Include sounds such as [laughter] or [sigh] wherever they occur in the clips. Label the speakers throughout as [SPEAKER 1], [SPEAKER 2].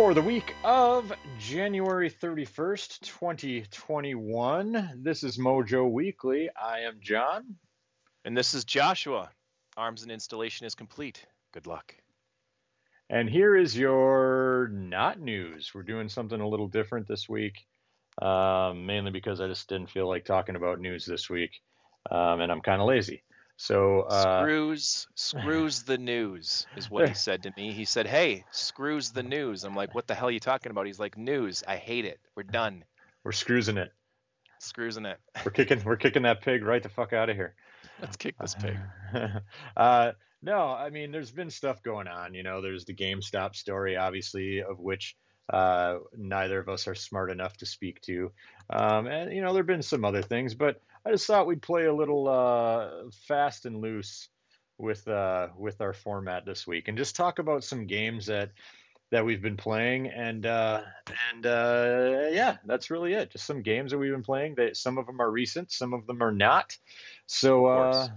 [SPEAKER 1] for the week of January 31st, 2021. This is Mojo Weekly. I am John.
[SPEAKER 2] And this is Joshua. Arms and installation is complete. Good luck.
[SPEAKER 1] And here is your not news. We're doing something a little different this week, um, mainly because I just didn't feel like talking about news this week, um, and I'm kind of lazy. So
[SPEAKER 2] uh, screws screws the news is what he [laughs] said to me. He said, "Hey, screws the news." I'm like, "What the hell are you talking about?" He's like, "News. I hate it. We're done.
[SPEAKER 1] We're screwsing it.
[SPEAKER 2] Screwsing it.
[SPEAKER 1] We're kicking we're kicking that pig right the fuck out of here.
[SPEAKER 2] Let's kick this pig." [laughs]
[SPEAKER 1] uh, no, I mean, there's been stuff going on. You know, there's the GameStop story, obviously, of which uh, neither of us are smart enough to speak to. Um, and you know, there've been some other things, but I just thought we'd play a little uh, fast and loose with uh, with our format this week, and just talk about some games that that we've been playing, and uh, and uh, yeah, that's really it. Just some games that we've been playing. That some of them are recent, some of them are not. So uh,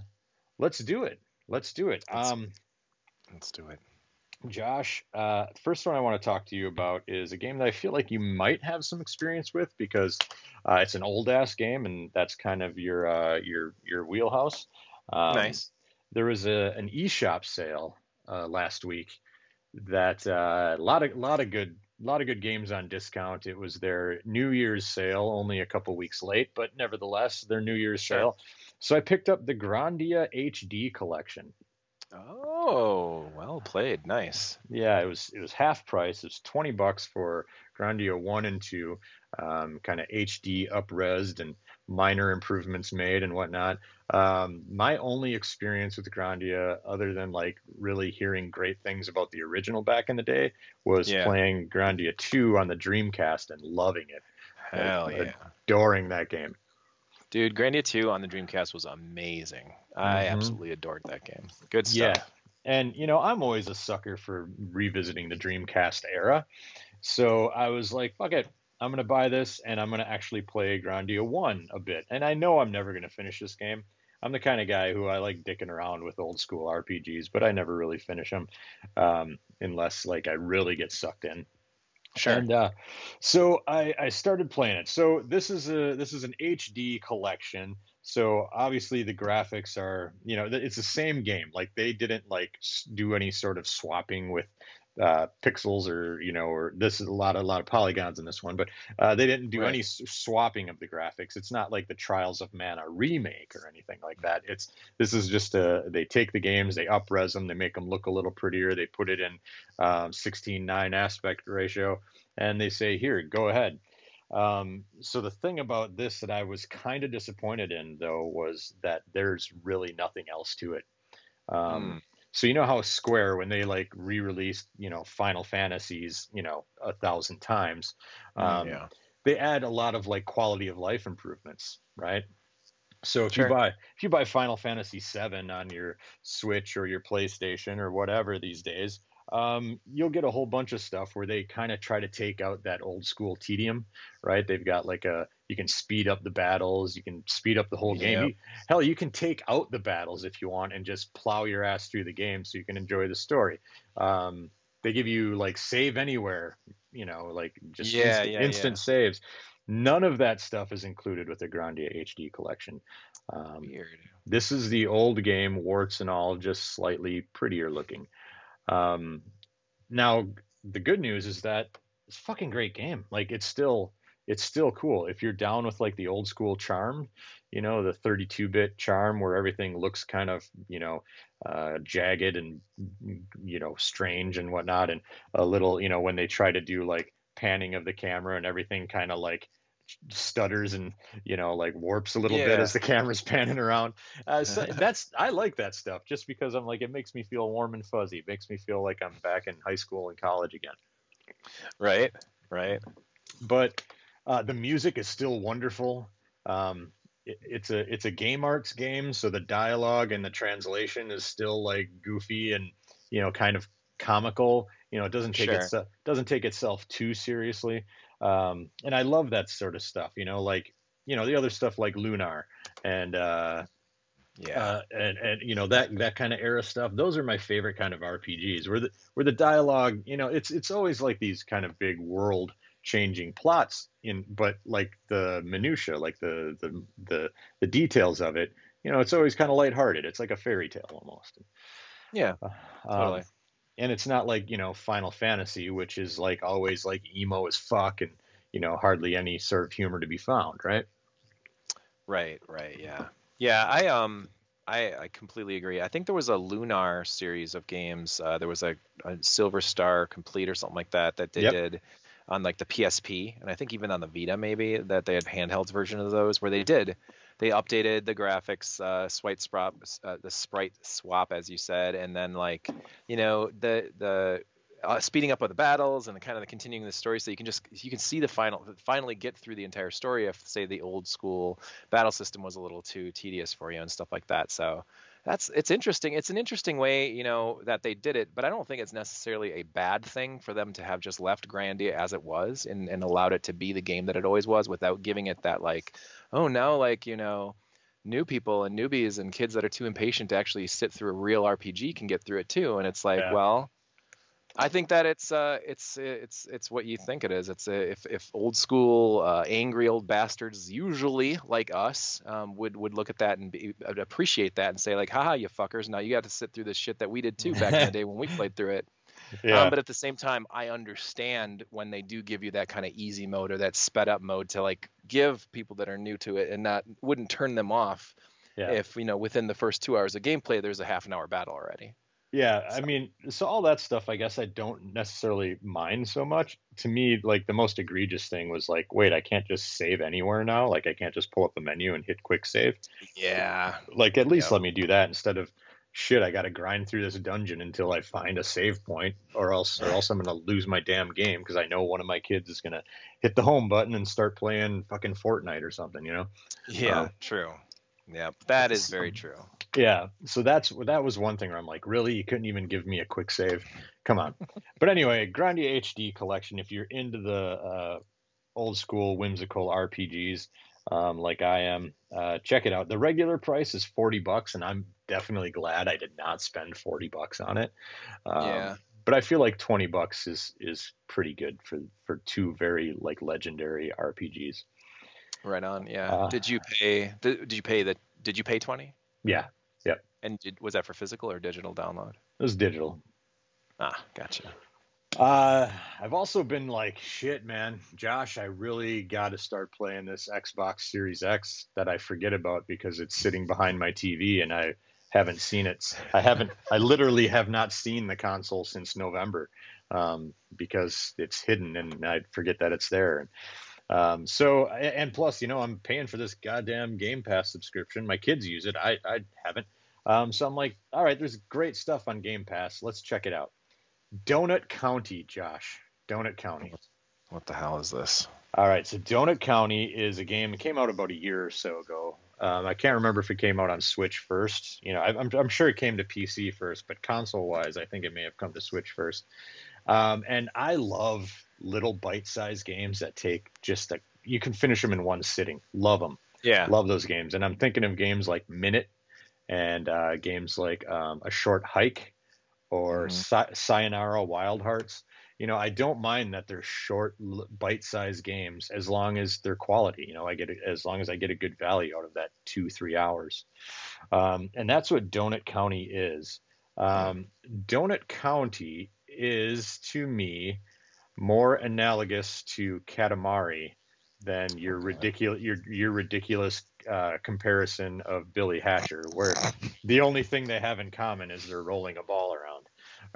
[SPEAKER 1] let's do it. Let's do it.
[SPEAKER 2] Let's, um, let's do it.
[SPEAKER 1] Josh, uh, first one I want to talk to you about is a game that I feel like you might have some experience with because uh, it's an old ass game, and that's kind of your uh, your your wheelhouse.
[SPEAKER 2] Um, nice.
[SPEAKER 1] There was a an eShop sale uh, last week that uh, a lot of lot of good lot of good games on discount. It was their New Year's sale, only a couple weeks late, but nevertheless their New Year's sure. sale. So I picked up the Grandia HD collection.
[SPEAKER 2] Oh, well played. Nice.
[SPEAKER 1] Yeah, it was it was half price. It was twenty bucks for Grandia one and two, um, kind of HD upresed and minor improvements made and whatnot. Um, my only experience with Grandia, other than like really hearing great things about the original back in the day, was yeah. playing Grandia two on the Dreamcast and loving it.
[SPEAKER 2] Hell yeah!
[SPEAKER 1] Adoring that game.
[SPEAKER 2] Dude, Grandia 2 on the Dreamcast was amazing. Mm-hmm. I absolutely adored that game. Good stuff.
[SPEAKER 1] Yeah. And, you know, I'm always a sucker for revisiting the Dreamcast era. So I was like, fuck it. I'm going to buy this and I'm going to actually play Grandia 1 a bit. And I know I'm never going to finish this game. I'm the kind of guy who I like dicking around with old school RPGs, but I never really finish them um, unless like I really get sucked in.
[SPEAKER 2] Sure.
[SPEAKER 1] And uh, so I, I started playing it. So this is a this is an HD collection. So obviously the graphics are you know it's the same game. Like they didn't like do any sort of swapping with uh, pixels or you know or this is a lot a lot of polygons in this one but uh, they didn't do right. any swapping of the graphics. It's not like the trials of mana remake or anything like that. It's this is just a they take the games they upres them they make them look a little prettier they put it in um, 16 9 aspect ratio and they say here go ahead. Um, so the thing about this that i was kind of disappointed in though was that there's really nothing else to it. Um, mm so you know how Square, when they like re-released, you know, Final Fantasies, you know, a thousand times, mm, um, yeah. they add a lot of like quality of life improvements, right? So if sure. you buy if you buy Final Fantasy VII on your Switch or your PlayStation or whatever these days, um, you'll get a whole bunch of stuff where they kind of try to take out that old school tedium, right? They've got like a you can speed up the battles, you can speed up the whole game. Hell, you can take out the battles if you want and just plow your ass through the game so you can enjoy the story. Um, they give you like save anywhere, you know, like just yeah, instant, yeah, instant saves. None of that stuff is included with the Grandia HD collection. Um, Weird. This is the old game, warts and all, just slightly prettier looking. Um, now the good news is that it's fucking great game. Like it's still it's still cool. If you're down with like the old school charm, you know, the 32 bit charm where everything looks kind of, you know, uh, jagged and, you know, strange and whatnot. And a little, you know, when they try to do like panning of the camera and everything kind of like stutters and you know like warps a little yeah. bit as the camera's [laughs] panning around uh, so [laughs] that's i like that stuff just because i'm like it makes me feel warm and fuzzy it makes me feel like i'm back in high school and college again
[SPEAKER 2] right right
[SPEAKER 1] but uh, the music is still wonderful um, it, it's a it's a game arts game so the dialogue and the translation is still like goofy and you know kind of comical you know it doesn't take sure. itself doesn't take itself too seriously um, and I love that sort of stuff, you know, like, you know, the other stuff like Lunar and, uh,
[SPEAKER 2] Yeah.
[SPEAKER 1] Uh, and and you know that that kind of era stuff. Those are my favorite kind of RPGs. Where the where the dialogue, you know, it's it's always like these kind of big world changing plots in, but like the minutia, like the the the the details of it, you know, it's always kind of lighthearted. It's like a fairy tale almost.
[SPEAKER 2] Yeah.
[SPEAKER 1] Um,
[SPEAKER 2] Totally.
[SPEAKER 1] and it's not like you know Final Fantasy, which is like always like emo as fuck and you know hardly any sort of humor to be found, right?
[SPEAKER 2] Right, right, yeah. Yeah, I um I, I completely agree. I think there was a Lunar series of games. Uh, there was a, a Silver Star Complete or something like that that they
[SPEAKER 1] Yep.
[SPEAKER 2] did on like the PSP, and I think even on the Vita maybe that they had handheld version of those where they did they updated the graphics, uh, sprite swap, uh, the sprite swap as you said, and then like you know the the uh, speeding up of the battles and the kind of the continuing the story so you can just you can see the final finally get through the entire story if say the old school battle system was a little too tedious for you and stuff like that so that's it's interesting it's an interesting way you know that they did it but i don't think it's necessarily a bad thing for them to have just left grandia as it was and, and allowed it to be the game that it always was without giving it that like oh now like you know new people and newbies and kids that are too impatient to actually sit through a real rpg can get through it too and it's like
[SPEAKER 1] Yeah.
[SPEAKER 2] well I think that it's uh it's it's it's what you think it is. It's uh if if old school uh, angry old bastards usually like us um, would would look at that and be, appreciate that and say like haha you fuckers now you got to sit through this shit that we did too back in the [laughs] day when we played through it. Um, but at the same time I understand when they do give you that kind of easy mode or that sped up mode to like give people that are new to it and not wouldn't turn them off
[SPEAKER 1] yeah.
[SPEAKER 2] if you know within the first two hours of gameplay there's a half an hour battle already.
[SPEAKER 1] Yeah, I mean, so all that stuff, I guess I don't necessarily mind so much. To me, like the most egregious thing was like, wait, I can't just save anywhere now. Like I can't just pull up the menu and hit quick save.
[SPEAKER 2] Yeah.
[SPEAKER 1] Like at least let me do that instead of shit. I got to grind through this dungeon until I find a save point, or else, or else I'm gonna lose my damn game because I know one of my kids is gonna hit the home button and start playing fucking Fortnite or something, you know?
[SPEAKER 2] Yeah,
[SPEAKER 1] Um,
[SPEAKER 2] true. Yeah, that is very true.
[SPEAKER 1] Yeah, so that's that was one thing where I'm like, really, you couldn't even give me a quick save? Come on. [laughs] but anyway, Grandia HD collection. If you're into the uh, old school whimsical RPGs, um, like I am, uh, check it out. The regular price is forty bucks, and I'm definitely glad I did not spend forty bucks on it. Um,
[SPEAKER 2] Yeah.
[SPEAKER 1] But I feel like twenty bucks is is pretty good for for two very like legendary RPGs.
[SPEAKER 2] Right on. Yeah.
[SPEAKER 1] Uh,
[SPEAKER 2] did you pay? Did, did you pay the? Did you pay twenty?
[SPEAKER 1] Yeah,
[SPEAKER 2] And did, was that for physical or digital download?
[SPEAKER 1] it was digital.
[SPEAKER 2] Ah, gotcha.
[SPEAKER 1] Uh, I've also been like, shit, man, Josh, I really got to start playing this Xbox Series X that I forget about because it's sitting behind my TV and I haven't seen it. I haven't, I literally have not seen the console since November um, because it's hidden and I forget that it's there. And um, so, and plus, you know, I'm paying for this goddamn Game Pass subscription. My kids use it. I, I haven't. Um, so I'm like, all right, there's great stuff on Game Pass. Let's check it out. Donut County, Josh. Donut County.
[SPEAKER 2] What the hell is this?
[SPEAKER 1] All right, so Donut County is a game that came out about a year or so ago. Um, I can't remember if it came out on Switch first. You know, I, I'm, I'm sure it came to PC first, but console-wise, I think it may have come to Switch first. Um, and I love little bite-sized games that take just a. You can finish them in one sitting. Love them.
[SPEAKER 2] Yeah.
[SPEAKER 1] Love those games. And I'm thinking of games like Minit and uh, games like um, A Short Hike or
[SPEAKER 2] Mhm.
[SPEAKER 1] Sa- Sayonara Wild Hearts. You know, I don't mind that they're short, bite-sized games as long as they're quality. You know, I get it as long as I get a good value out of that two, three hours. Um, and that's what Donut County is. Um, Donut County is to me more analogous to Katamari than your
[SPEAKER 2] Okay.
[SPEAKER 1] ridiculous your your ridiculous uh, comparison of Billy Hatcher, where the only thing they have in common is they're rolling a ball around.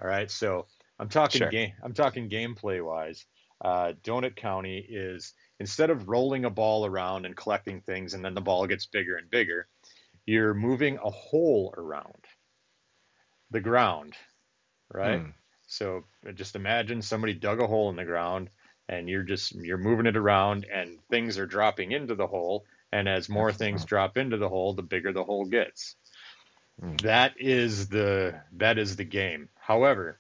[SPEAKER 1] All right, so I'm talking
[SPEAKER 2] Sure.
[SPEAKER 1] game. I'm talking gameplay wise. Uh, Donut County is instead of rolling a ball around and collecting things, and then the ball gets bigger and bigger, you're moving a hole around the ground, right?
[SPEAKER 2] Hmm.
[SPEAKER 1] So just imagine somebody dug a hole in the ground and you're just you're moving it around and things are dropping into the hole and as more things drop into the hole the bigger the hole gets.
[SPEAKER 2] Hmm.
[SPEAKER 1] That is the that is the game. However,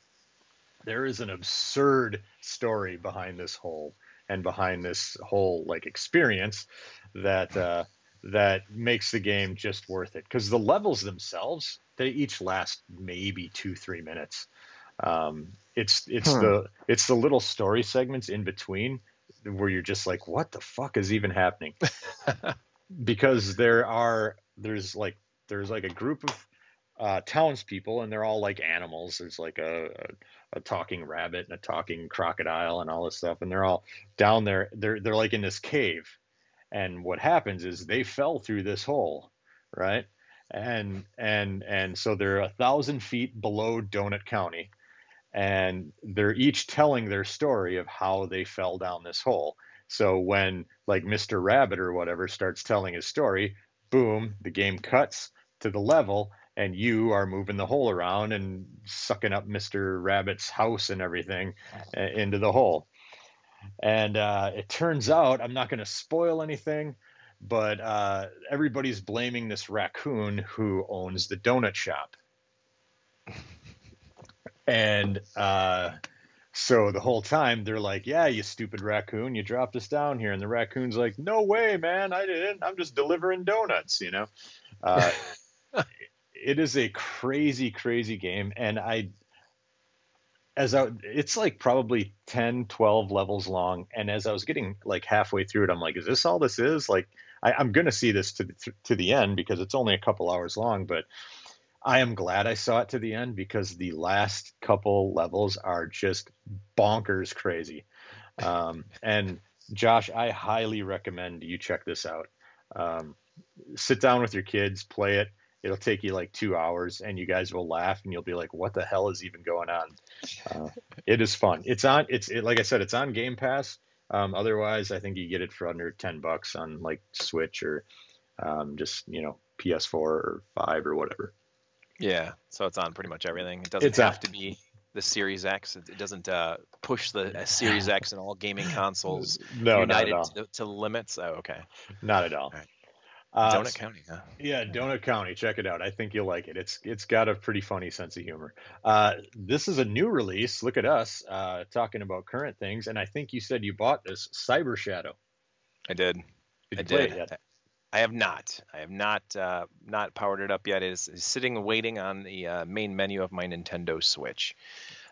[SPEAKER 1] there is an absurd story behind this hole and behind this whole like experience that uh, that makes the game just worth it. Because the levels themselves, they each last maybe two, three minutes. Um, it's it's hmm. the it's the little story segments in between where you're just like, what the fuck is even happening? [laughs] because there are there's like there's like a group of uh, townspeople and they're all like animals. There's like a, a, a talking rabbit and a talking crocodile and all this stuff, and they're all down there. They're they're like in this cave, and what happens is they fell through this hole, right? And and and so they're a thousand feet below Donut County, and they're each telling their story of how they fell down this hole. So when like Mr. Rabbit or whatever starts telling his story, boom, the game cuts to the level and you are moving the hole around and sucking up Mr. Rabbit's house and everything uh, into the hole. And uh, it turns out, I'm not going to spoil anything, but uh, everybody's blaming this raccoon who owns the donut shop. And uh, so the whole time they're like, "Yeah, you stupid raccoon, you dropped us down here." And the raccoon's like, "No way, man, I didn't. I'm just delivering donuts," you know. Uh, [laughs] it is a crazy, crazy game, and I as I, it's like probably 10, 12 levels long. And as I was getting like halfway through it, I'm like, is this all this is? Like, I, am going to see this to, to the end because it's only a couple hours long, but I am glad I saw it to the end because the last couple levels are just bonkers crazy. Um, and Josh, I highly recommend you check this out. Um, sit down with your kids, play it. It'll take you like two hours and you guys will laugh and you'll be like what the hell is even going on? Uh, it is fun. It's on it's it, like i said it's on game pass. Um, otherwise i think you get it for under 10 bucks on like switch or um, just you know ps4 or 5 or whatever
[SPEAKER 2] yeah so it's on pretty much everything it doesn't it's have to be the Series X. It doesn't uh, push the Series X and all gaming [laughs] consoles
[SPEAKER 1] no,
[SPEAKER 2] united to, to, limits. Oh, okay.
[SPEAKER 1] Not at all. all
[SPEAKER 2] right. Uh, Donut County, huh?
[SPEAKER 1] Yeah, Donut County. Check it out. I think you'll like it. It's it's got a pretty funny sense of humor. Uh, this is a new release. Look at us uh, talking about current things, and I think you said you bought this Cyber Shadow.
[SPEAKER 2] I did.
[SPEAKER 1] did
[SPEAKER 2] I did. I have not. I have not uh, not powered it up yet. It is, is sitting waiting on the uh, main menu of my Nintendo Switch.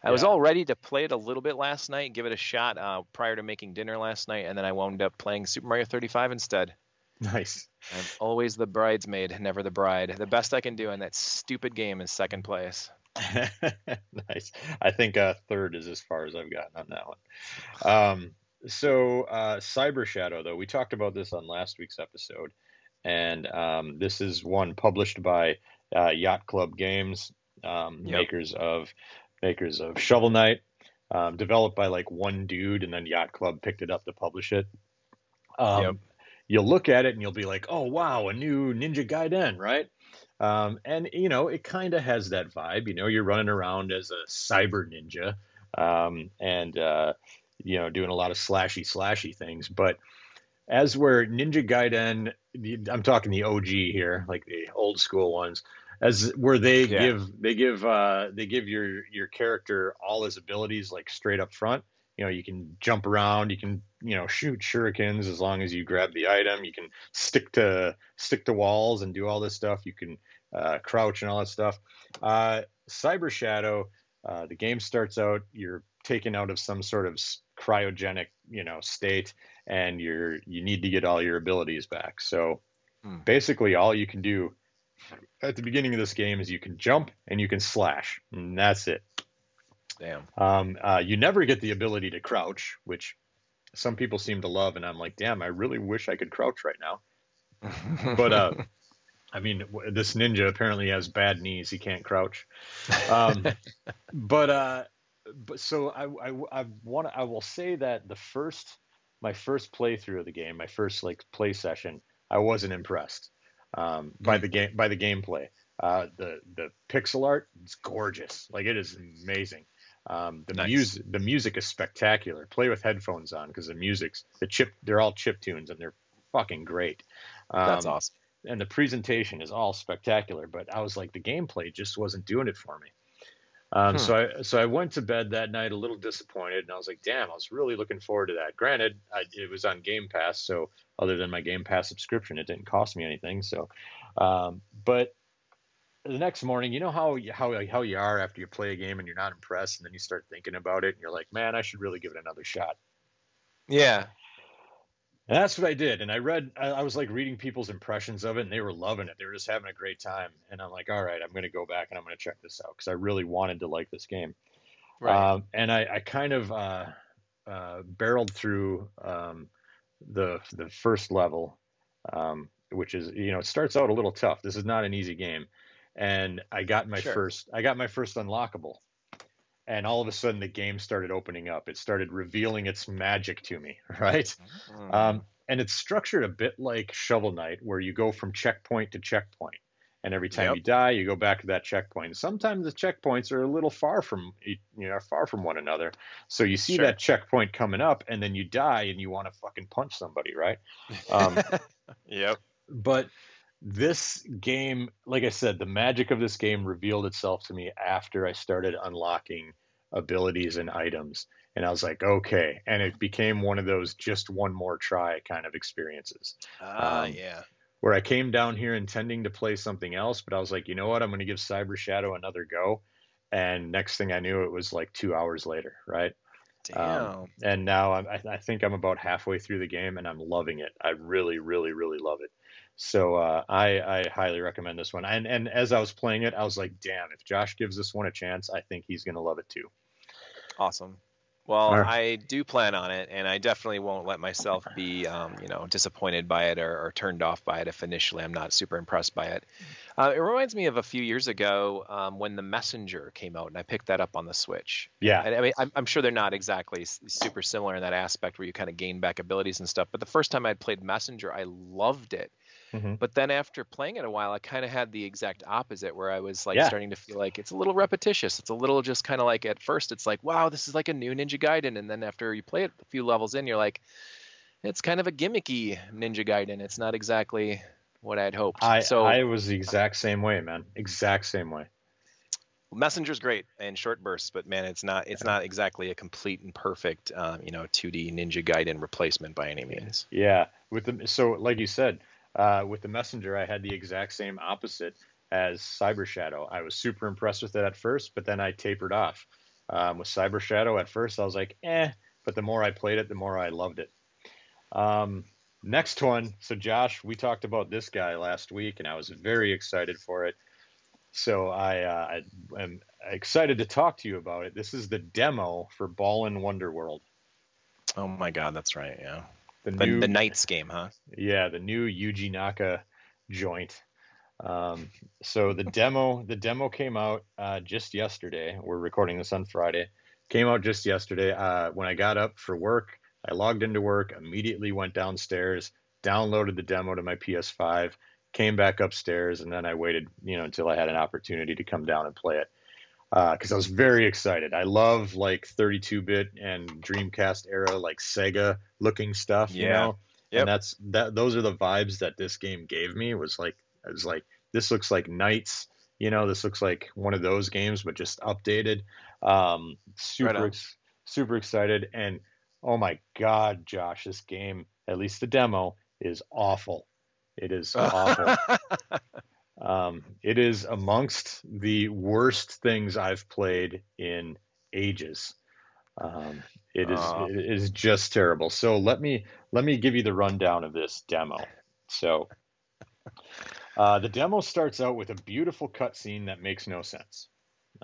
[SPEAKER 2] I yeah. was all ready to play it a little bit last night, give it a shot uh, prior to making dinner last night, and then I wound up playing Super Mario 35 instead.
[SPEAKER 1] Nice.
[SPEAKER 2] I'm always the bridesmaid, never the bride. The best I can do in that stupid game is second place. [laughs]
[SPEAKER 1] nice. I think uh, third is as far as I've gotten on that one. Um, so uh, Cyber Shadow, though, we talked about this on last week's episode, and um, this is one published by uh, Yacht Club Games, um, yep. makers of makers of Shovel Knight, um, developed by like one dude, and then Yacht Club picked it up to publish it. Um, yep you'll look at it and you'll be like, oh wow, a new Ninja Gaiden, right? Um, and you know, it kind of has that vibe. You know, you're running around as a cyber ninja, um, and uh, you know, doing a lot of slashy slashy things. But as where Ninja Gaiden, I'm talking the OG here, like the old school ones, as where they yeah. give they give uh, they give your your character all his abilities like straight up front you know you can jump around you can you know shoot shurikens as long as you grab the item you can stick to stick to walls and do all this stuff you can uh, crouch and all that stuff uh, cyber shadow uh, the game starts out you're taken out of some sort of cryogenic you know state and you're you need to get all your abilities back so hmm. basically all you can do at the beginning of this game is you can jump and you can slash and that's it
[SPEAKER 2] Damn.
[SPEAKER 1] Um, uh, you never get the ability to crouch, which some people seem to love, and I'm like, damn, I really wish I could crouch right now. [laughs] but uh, I mean, this ninja apparently has bad knees; he can't crouch. Um, [laughs] but uh, but so I I, I want I will say that the first my first playthrough of the game, my first like play session, I wasn't impressed um, by the game by the gameplay. Uh, the the pixel art is gorgeous, like it is amazing. Um, the nice. music, the music is spectacular. Play with headphones on because the music's the chip. They're all chip tunes and they're fucking great.
[SPEAKER 2] Um, That's awesome.
[SPEAKER 1] And the presentation is all spectacular. But I was like, the gameplay just wasn't doing it for me. Um, hmm. So I so I went to bed that night a little disappointed, and I was like, "Damn, I was really looking forward to that." Granted, I, it was on Game Pass, so other than my Game Pass subscription, it didn't cost me anything. So, um, but the next morning, you know how how how you are after you play a game and you're not impressed, and then you start thinking about it, and you're like, "Man, I should really give it another shot."
[SPEAKER 2] Yeah.
[SPEAKER 1] And that's what I did. And I read, I, I, was like reading people's impressions of it, and they were loving it. They were just having a great time. And I'm like, all right, I'm going to go back and I'm going to check this out because I really wanted to like this game. Right. Um, and I, I, kind of uh, uh, barreled through um, the the first level, um, which is you know it starts out a little tough. This is not an easy game, and I got my sure. first I got my first unlockable, and all of a sudden the game started opening up. It started revealing its magic to me, [laughs] right? Mm. Um, and it's structured a bit like Shovel Knight, where you go from checkpoint to checkpoint, and every time yep. you die, you go back to that checkpoint. sometimes the checkpoints are a little far from you know far from one another, so you see sure. that checkpoint coming up, and then you die, and you want to fucking punch somebody, right?
[SPEAKER 2] Um, [laughs] yep.
[SPEAKER 1] But this game, like I said, the magic of this game revealed itself to me after I started unlocking abilities and items. And I was like, okay. And it became one of those just one more try kind of experiences.
[SPEAKER 2] Ah, um, yeah.
[SPEAKER 1] Where I came down here intending to play something else, but I was like, you know what? I'm going to give Cyber Shadow another go. And next thing I knew, it was like two hours later, right?
[SPEAKER 2] Um, Damn. Um,
[SPEAKER 1] and now I, I think I'm about halfway through the game and I'm loving it. I really, really, really love it. So uh, I, I highly recommend this one. And and as I was playing it, I was like, damn, if Josh gives this one a chance, I think he's gonna love it too.
[SPEAKER 2] Awesome. Well, right. I do plan on it, and I definitely won't let myself be, um, you know, disappointed by it or, or, turned off by it if initially I'm not super impressed by it. Uh, it reminds me of a few years ago um, when The Messenger came out, and I picked that up on the Switch.
[SPEAKER 1] Yeah.
[SPEAKER 2] And, I mean, I'm, I'm, sure they're not exactly super similar in that aspect where you kind of gain back abilities and stuff. But the first time I played Messenger, I loved it Mm-hmm. But then after playing it a while, I kind of had the exact opposite where I was like yeah. starting to feel like it's a little repetitious. It's a little just kind of like at first it's like, wow, this is like a new Ninja Gaiden. And then after you play it a few levels in, you're like, it's kind of a gimmicky Ninja Gaiden. It's not exactly what I'd hoped.
[SPEAKER 1] I, so I was the exact same way, man. Exact same way.
[SPEAKER 2] Messenger's great in short bursts, but man, it's not it's not exactly a complete and perfect um, you know 2D Ninja Gaiden replacement by any means.
[SPEAKER 1] Yeah, with the so like you said, uh, with the Messenger, I had the exact same opposite as Cyber Shadow. I was super impressed with it at first, but then I tapered off. Um, with Cyber Shadow, at first I was like, eh, but the more I played it, the more I loved it. Um, next one. So, Josh, we talked about this guy last week, and I was very excited for it. So, I, uh, I am excited to talk to you about it. This is the demo for Balan Wonderworld.
[SPEAKER 2] Oh my God, that's right. Yeah. The, the, new, the NiGHTS game, huh?
[SPEAKER 1] Yeah, the new Yuji Naka joint. Um, so the demo, the demo came out uh, just yesterday. We're recording this on Friday. Came out just yesterday. Uh, when I got up for work, I logged into work, immediately went downstairs, downloaded the demo to my PS5, came back upstairs, and then I waited, you know, until I had an opportunity to come down and play it because uh, I was very excited. I love like 32-bit and Dreamcast era, like Sega looking stuff. Yeah. You know? Yep. And that's that. Those are the vibes that this game gave me. Was like I was like, this looks like NiGHTS. You know, this looks like one of those games, but just updated. Um, super, right super excited, and oh my god, Josh, this game, at least the demo, is awful. It is [laughs] awful. [laughs] Um, it is amongst the worst things I've played in ages. Um, it is uh. it is just terrible. So let me let me give you the rundown of this demo. So uh, the demo starts out with a beautiful cutscene that makes no sense.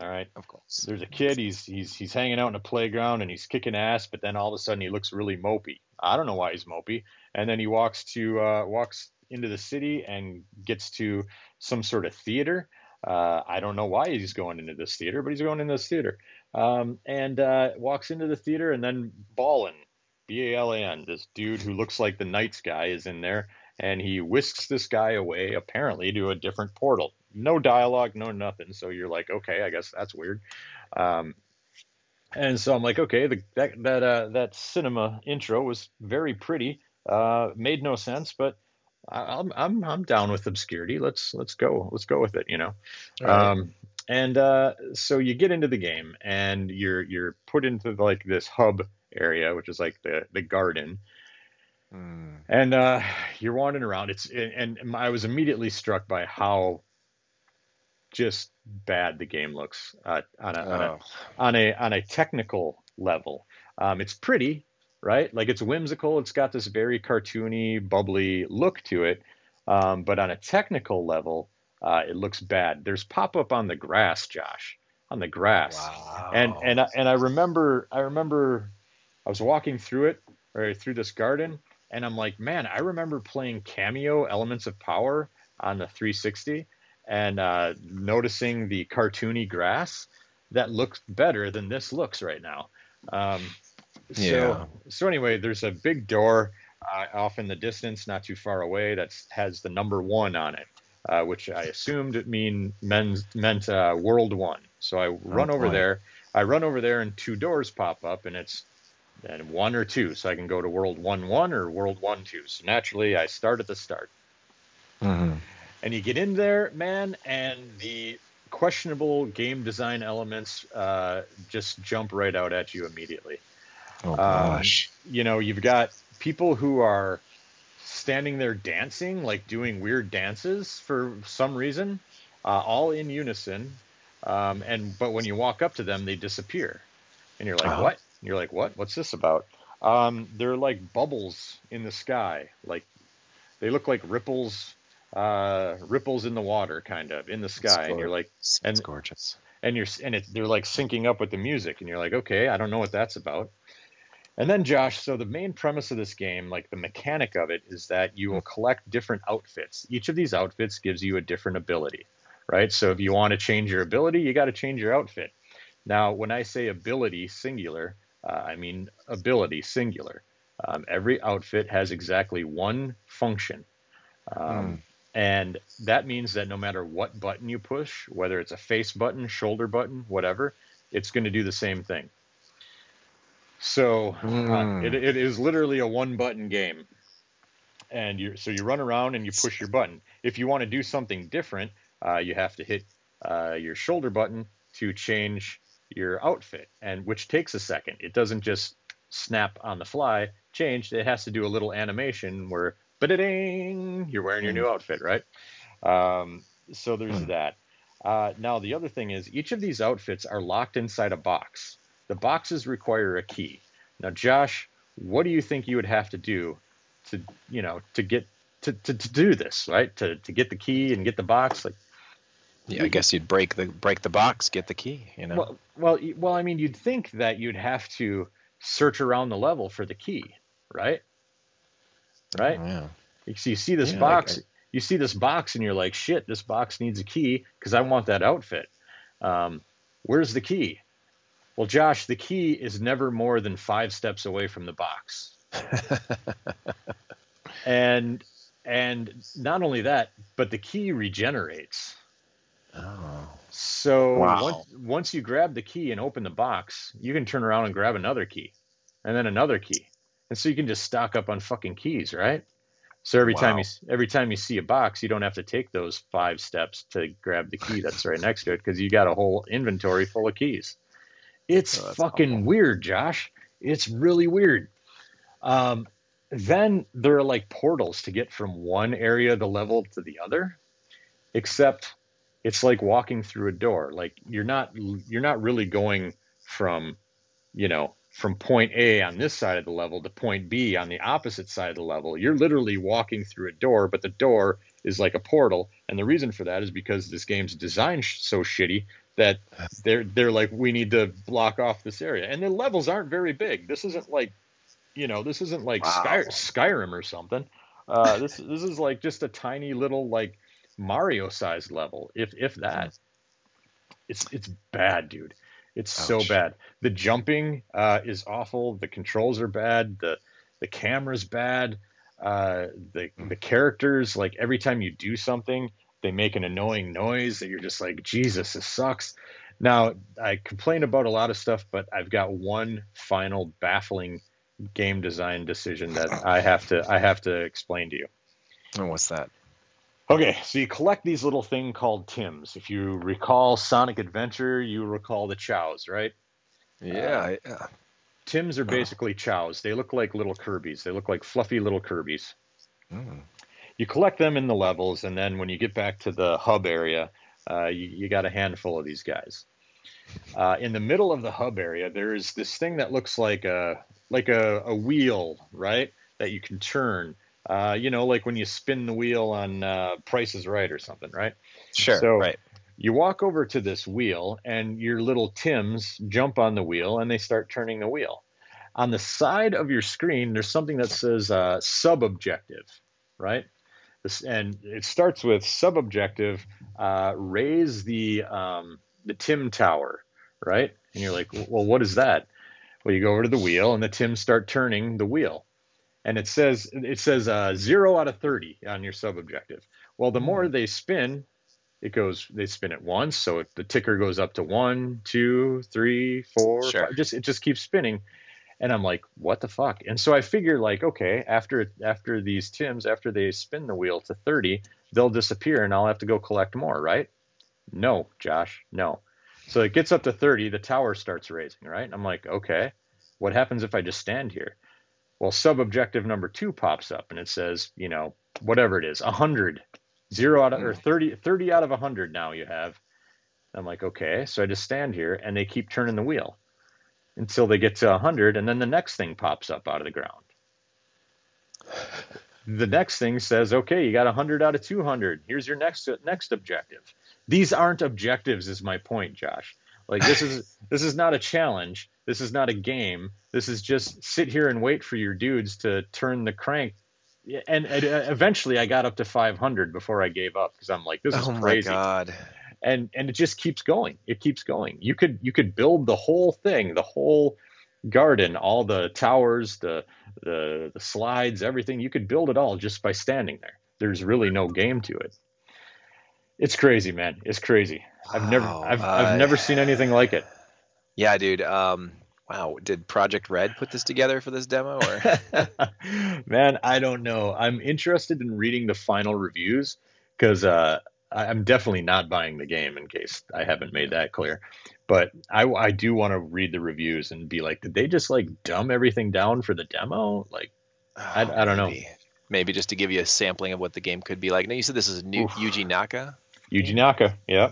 [SPEAKER 1] All right,
[SPEAKER 2] of course.
[SPEAKER 1] There's a kid. He's he's he's hanging out in a playground and he's kicking ass, but then all of a sudden he looks really mopey. I don't know why he's mopey. And then he walks to uh, walks into the city and gets to some sort of theater. Uh, I don't know why he's going into this theater, but he's going into this theater. Um, and uh, walks into the theater, and then Balan, B A L A N, this dude who looks like the NiGHTS guy, is in there, and he whisks this guy away, apparently to a different portal. No dialogue, no nothing. So you're like, okay, I guess that's weird. Um, and so I'm like, okay, the, that that uh, that cinema intro was very pretty. Uh, made no sense, but I'm I'm I'm down with obscurity. Let's let's go let's go with it. You know, right. um, and uh, so you get into the game, and you're you're put into like this hub area, which is like the the garden, mm. and uh, you're wandering around. It's and, and I was immediately struck by how just bad the game looks uh, on, a, oh. on, a, on a on a technical level. Um, it's pretty, right? Like it's whimsical. It's got this very cartoony, bubbly look to it. Um, but on a technical level, uh, it looks bad. There's pop up on the grass, Josh, on the grass. Wow. And and I, and I remember I remember I was walking through it or through this garden, and I'm like, man, I remember playing Kameo Elements of Power on the 360 and uh, noticing the cartoony grass that looks better than this looks right now. Um, yeah. so anyway, there's a big door uh, off in the distance, not too far away, that has the number one on it, uh, which I assumed it mean men's, meant uh, World One. So I run oh, over boy. there. I run over there, and two doors pop up, and it's and one or two, so I can go to World One One or World One Two. So naturally, I start at the start. Mm-hmm. And you get in there, man, and the questionable game design elements uh, just jump right out at you immediately.
[SPEAKER 2] Oh um, gosh!
[SPEAKER 1] Um, you know, you've got people who are standing there dancing, like doing weird dances for some reason, uh, all in unison. Um, and but when you walk up to them, they disappear, and you're like, uh-huh. "What?" And you're like, "What? What's this about?" Um, they're like bubbles in the sky, like they look like ripples uh, ripples in the water, kind of in the sky, and you're like,
[SPEAKER 2] and, it's gorgeous.
[SPEAKER 1] And you're and it, they're like syncing up with the music, and you're like, okay, I don't know what that's about. And then Josh, so the main premise of this game, like the mechanic of it, is that you will collect different outfits. Each of these outfits gives you a different ability, right? So if you want to change your ability, you got to change your outfit. Now, when I say ability singular, uh, I mean ability singular. Um, every outfit has exactly one function. Um, mm. And that means that no matter what button you push, whether it's a face button, shoulder button, whatever, it's going to do the same thing. So mm. uh, hmm. it, it is literally a one button game. And you so you run around and you push your button. If you want to do something different, uh, you have to hit uh, your shoulder button to change your outfit, and which takes a second. It doesn't just snap on the fly change. It has to do a little animation where ba-ding, you're wearing your new hmm. outfit, right? Um, so there's mm. that. Uh, now the other thing is each of these outfits are locked inside a box. The boxes require a key. Now, Josh, what do you think you would have to do to, you know, to get to, to, to do this, right? To, to get the key and get the box, like.
[SPEAKER 2] Yeah, I guess you'd break the break the box, get the key. You know.
[SPEAKER 1] Well, well, well. I mean, you'd think that you'd have to search around the level for the key, right? right? Oh, yeah. You see, you see this yeah, box, like I, you see this box, and you're like, shit, this box needs a key because I want that outfit. Um, where's the key? Well, Josh, the key is never more than five steps away from the box. [laughs] and and not only that, but the key regenerates.
[SPEAKER 2] Oh.
[SPEAKER 1] So wow. once, once you grab the key and open the box, you can turn around and grab another key, and then another key, and so you can just stock up on fucking keys, right? So every wow. time you every time you see a box, you don't have to take those five steps to grab the key that's right next to it because you got a whole inventory full of keys. It's oh, fucking awful. weird, Josh. It's really weird. Um, then there are like portals to get from one area of the level to the other, except it's like walking through a door. Like you're not you're not really going from, you know, from point A on this side of the level to point B on the opposite side of the level. You're literally walking through a door, but the door is like a portal. And the reason for that is because this game's designed so shitty that they're they're like we need to block off this area. And the levels aren't very big. This isn't like you know, this isn't like wow. Sky, Skyrim or something. Uh, this this is like just a tiny little like Mario sized level, if if that. It's it's bad, dude. It's Ouch. so bad. The jumping uh, is awful. The controls are bad. The the camera's bad. Uh, the hmm. the characters, like every time you do something, they make an annoying noise that you're just like, Jesus, this sucks. Now I complain about a lot of stuff, but I've got one final baffling game design decision that I have to I have to explain to you.
[SPEAKER 2] And what's that?
[SPEAKER 1] Okay, so you collect these little thing called Tims. If you recall Sonic Adventure, you recall the Chows, right?
[SPEAKER 2] Yeah, yeah.
[SPEAKER 1] Tims are basically Chows. They look like little Kirby's. They look like fluffy little Kirby's.
[SPEAKER 2] Mm.
[SPEAKER 1] You collect them in the levels, and then when you get back to the hub area, uh, you, you got a handful of these guys. Uh, in the middle of the hub area, there's this thing that looks like a like a, a wheel, right? That you can turn. Uh, you know, like when you spin the wheel on uh, Price is Right or something, right?
[SPEAKER 2] Sure.
[SPEAKER 1] So-
[SPEAKER 2] right.
[SPEAKER 1] You walk over to this wheel, and your little Tims jump on the wheel, and they start turning the wheel. On the side of your screen, there's something that says uh, sub-objective, right? This, and it starts with sub-objective, uh, raise the um, the Tim Tower, right? And you're like, well, what is that? Well, you go over to the wheel, and the Tims start turning the wheel, and it says it says uh, zero out of thirty on your sub-objective. Well, the more they spin, it goes they spin it once so the ticker goes up to one two three four
[SPEAKER 2] Sure.
[SPEAKER 1] five, just it just keeps spinning and i'm like what the fuck? And so i figure like okay after after these tims after they spin the wheel to 30 they'll disappear and i'll have to go collect more right? No josh no. So it gets up to 30 the tower starts raising right? I'm like okay what happens if i just stand here? Well sub objective number two pops up and it says you know whatever it is 100 zero out of or mm. 30 30 out of 100 now you have. I'm like okay so i just stand here and they keep turning the wheel until they get to 100 and then the next thing pops up out of the ground. The next thing says okay you got 100 out of 200 here's your next next objective. These aren't objectives is my point josh. Like this is [laughs] this is not a challenge. This is not a game. This is just sit here and wait for your dudes to turn the crank. And, and uh, eventually I got up to 500 before I gave up because I'm like, this is
[SPEAKER 2] oh my
[SPEAKER 1] crazy,
[SPEAKER 2] god.
[SPEAKER 1] And and it just keeps going. It keeps going. You could you could build the whole thing, the whole garden, all the towers, the the the slides, everything. You could build it all just by standing there. There's really no game to it. It's crazy, man. It's crazy. I've never I've
[SPEAKER 2] uh,
[SPEAKER 1] I've never seen anything like it.
[SPEAKER 2] Yeah, dude. Um, wow. Did Project Red put this together for this demo, or [laughs]
[SPEAKER 1] Man, I don't know. I'm interested in reading the final reviews because uh, I'm definitely not buying the game in case I haven't made that clear. But I, I do want to read the reviews and be like, did they just like dumb everything down for the demo? Like, I- oh, I don't know.
[SPEAKER 2] maybe. Maybe just to give you a sampling of what the game could be like. Now you said this is new
[SPEAKER 1] Oof.
[SPEAKER 2] Yuji Naka.
[SPEAKER 1] Yuji Naka, yeah.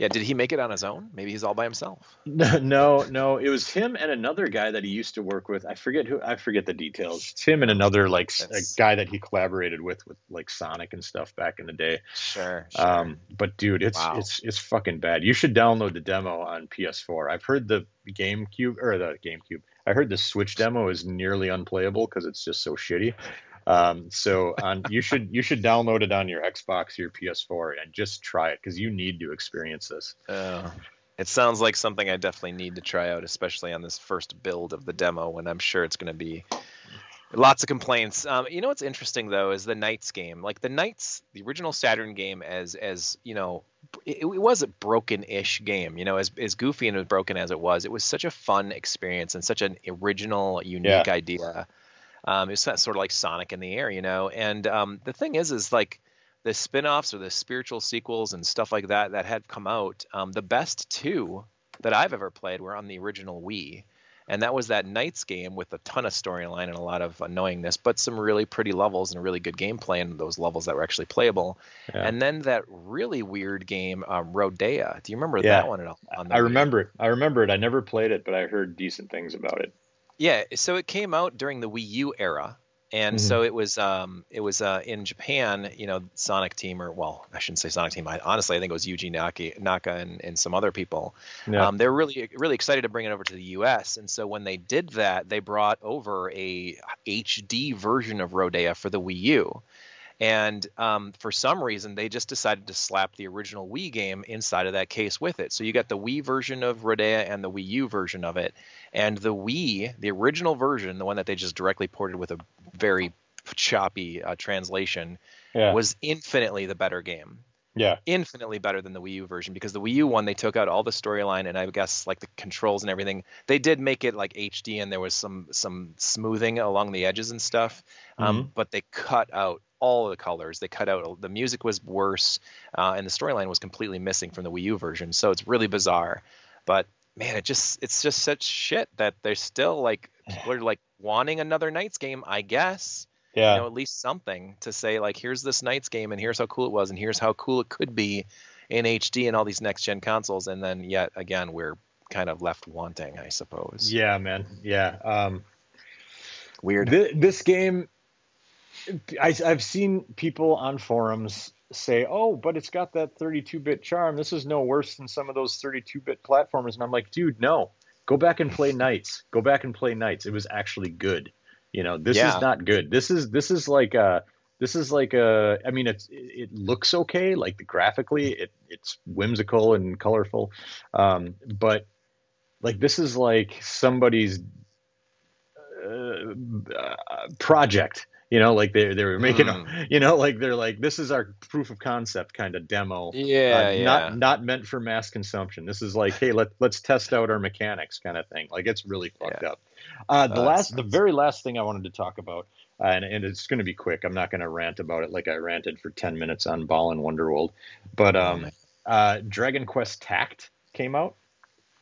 [SPEAKER 2] Yeah, did he make it on his own? Maybe he's all by himself. [laughs]
[SPEAKER 1] No, no, it was him and another guy that he used to work with. I forget who. I forget the details. It's him and another like
[SPEAKER 2] That's-
[SPEAKER 1] a guy that he collaborated with with like Sonic and stuff back in the day.
[SPEAKER 2] Sure. sure.
[SPEAKER 1] Um, but dude, it's
[SPEAKER 2] Wow.
[SPEAKER 1] it's it's fucking bad. You should download the demo on PS4. I've heard the GameCube or the GameCube. I heard the Switch demo is nearly unplayable because it's just so shitty. Um, so on you should you should download it on your Xbox, your PS4, and just try it because you need to experience this.
[SPEAKER 2] Uh, it sounds like something I definitely need to try out, especially on this first build of the demo, when I'm sure it's going to be lots of complaints. Um, you know what's interesting though is the NiGHTS game. Like the NiGHTS, the original Saturn game, as as you know, it, it was a broken-ish game. You know, as as goofy and as broken as it was, it was such a fun experience and such an original, unique idea. Um, it's sort of like Sonic in the air, you know. And um, the thing is, is like the spin-offs or the spiritual sequels and stuff like that that had come out um, the best two that i've ever played were on the original wii and that was that NiGHTS game with a ton of storyline and a lot of annoyingness but some really pretty levels and really good gameplay in those levels that were actually playable
[SPEAKER 1] Yeah.
[SPEAKER 2] and then that really weird game um, rodea do you remember
[SPEAKER 1] Yeah.
[SPEAKER 2] that one at all on the
[SPEAKER 1] I remember it. I remember it. I never played it, but I heard decent things about it.
[SPEAKER 2] Yeah, so it came out during the Wii U era, and
[SPEAKER 1] Mhm.
[SPEAKER 2] so it was um it was uh in Japan, you know, Sonic Team or well, I shouldn't say Sonic Team. I honestly I think it was Yuji Naka, Naka and, and some other people.
[SPEAKER 1] Yeah.
[SPEAKER 2] Um, they're really really excited to bring it over to the U.S. And so when they did that, they brought over a HD version of Rodea for the Wii U. And um, for some reason, they just decided to slap the original Wii game inside of that case with it. So you got the Wii version of Rodea and the Wii U version of it. And the Wii, the original version, the one that they just directly ported with a very choppy uh, translation,
[SPEAKER 1] yeah.
[SPEAKER 2] was infinitely the better game
[SPEAKER 1] yeah.
[SPEAKER 2] infinitely better than the Wii U version because the Wii U one they took out all the storyline and I guess like the controls and everything. They did make it like HD and there was some some smoothing along the edges and stuff, um, but they cut out all the colors. They cut out the music was worse, uh, and the storyline was completely missing from the Wii U version. So it's really bizarre. But man, it just it's just such shit that they're still like people are like wanting another NiGHTS game, I guess.
[SPEAKER 1] Yeah.
[SPEAKER 2] You know, at least something to say like, here's this NiGHTS game, and here's how cool it was, and here's how cool it could be in HD and all these next gen consoles. And then yet again, we're kind of left wanting, I suppose.
[SPEAKER 1] Yeah, man. Yeah. Um,
[SPEAKER 2] Weird.
[SPEAKER 1] Th- this game, I, I've seen people on forums say, "Oh, but it's got that 32-bit charm. This is no worse than some of those 32-bit platformers." And I'm like, "Dude, no. Go back and play NiGHTS. Go back and play NiGHTS. It was actually good. You know, this
[SPEAKER 2] Yeah.
[SPEAKER 1] is not good. This is this is like a this is like a I mean it's it looks okay like the, graphically it it's whimsical and colorful um but like this is like somebody's uh, uh, project you know like they they were making a, you know like they're like this is our proof of concept kind of demo.
[SPEAKER 2] Yeah,
[SPEAKER 1] uh,
[SPEAKER 2] yeah.
[SPEAKER 1] not not meant for mass consumption. This is like hey let, let's test out our mechanics kind of thing. Like it's really fucked up. Uh, the
[SPEAKER 2] that
[SPEAKER 1] last the very last thing i wanted to talk about uh, and, and it's going to be quick. I'm not going to rant about it like i ranted for 10 minutes on Balan Wonderworld. But um, uh, dragon quest tact came out.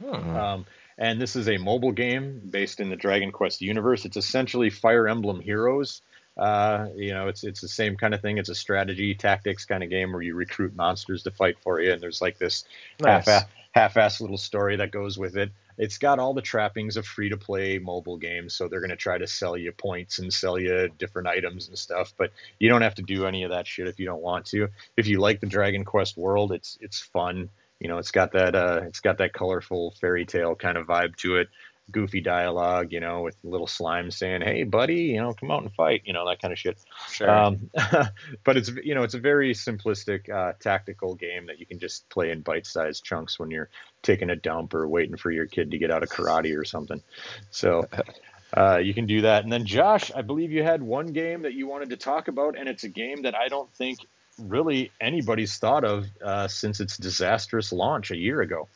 [SPEAKER 2] Hmm.
[SPEAKER 1] um, and this is a mobile game based in the Dragon Quest universe. It's essentially Fire Emblem Heroes. Uh, you know, it's it's the same kind of thing. It's a strategy tactics kind of game where you recruit monsters to fight for you, and there's like this
[SPEAKER 2] Nice.
[SPEAKER 1] half half-ass little story that goes with it. It's got all the trappings of free-to-play mobile games, so they're going to try to sell you points and sell you different items and stuff. But you don't have to do any of that shit if you don't want to. If you like the Dragon Quest world, it's it's fun. You know, it's got that uh, it's got that colorful fairy tale kind of vibe to it. Goofy dialogue, you know, with little slime saying, "Hey, buddy, you know, come out and fight," you know, that kind of shit.
[SPEAKER 2] Sure.
[SPEAKER 1] Um, [laughs] but it's you know it's a very simplistic uh, tactical game that you can just play in bite-sized chunks when you're taking a dump or waiting for your kid to get out of karate or something. So [laughs] uh, you can do that. And then Josh, I believe you had one game that you wanted to talk about, and it's a game that I don't think really anybody's thought of uh, since its disastrous launch a year ago.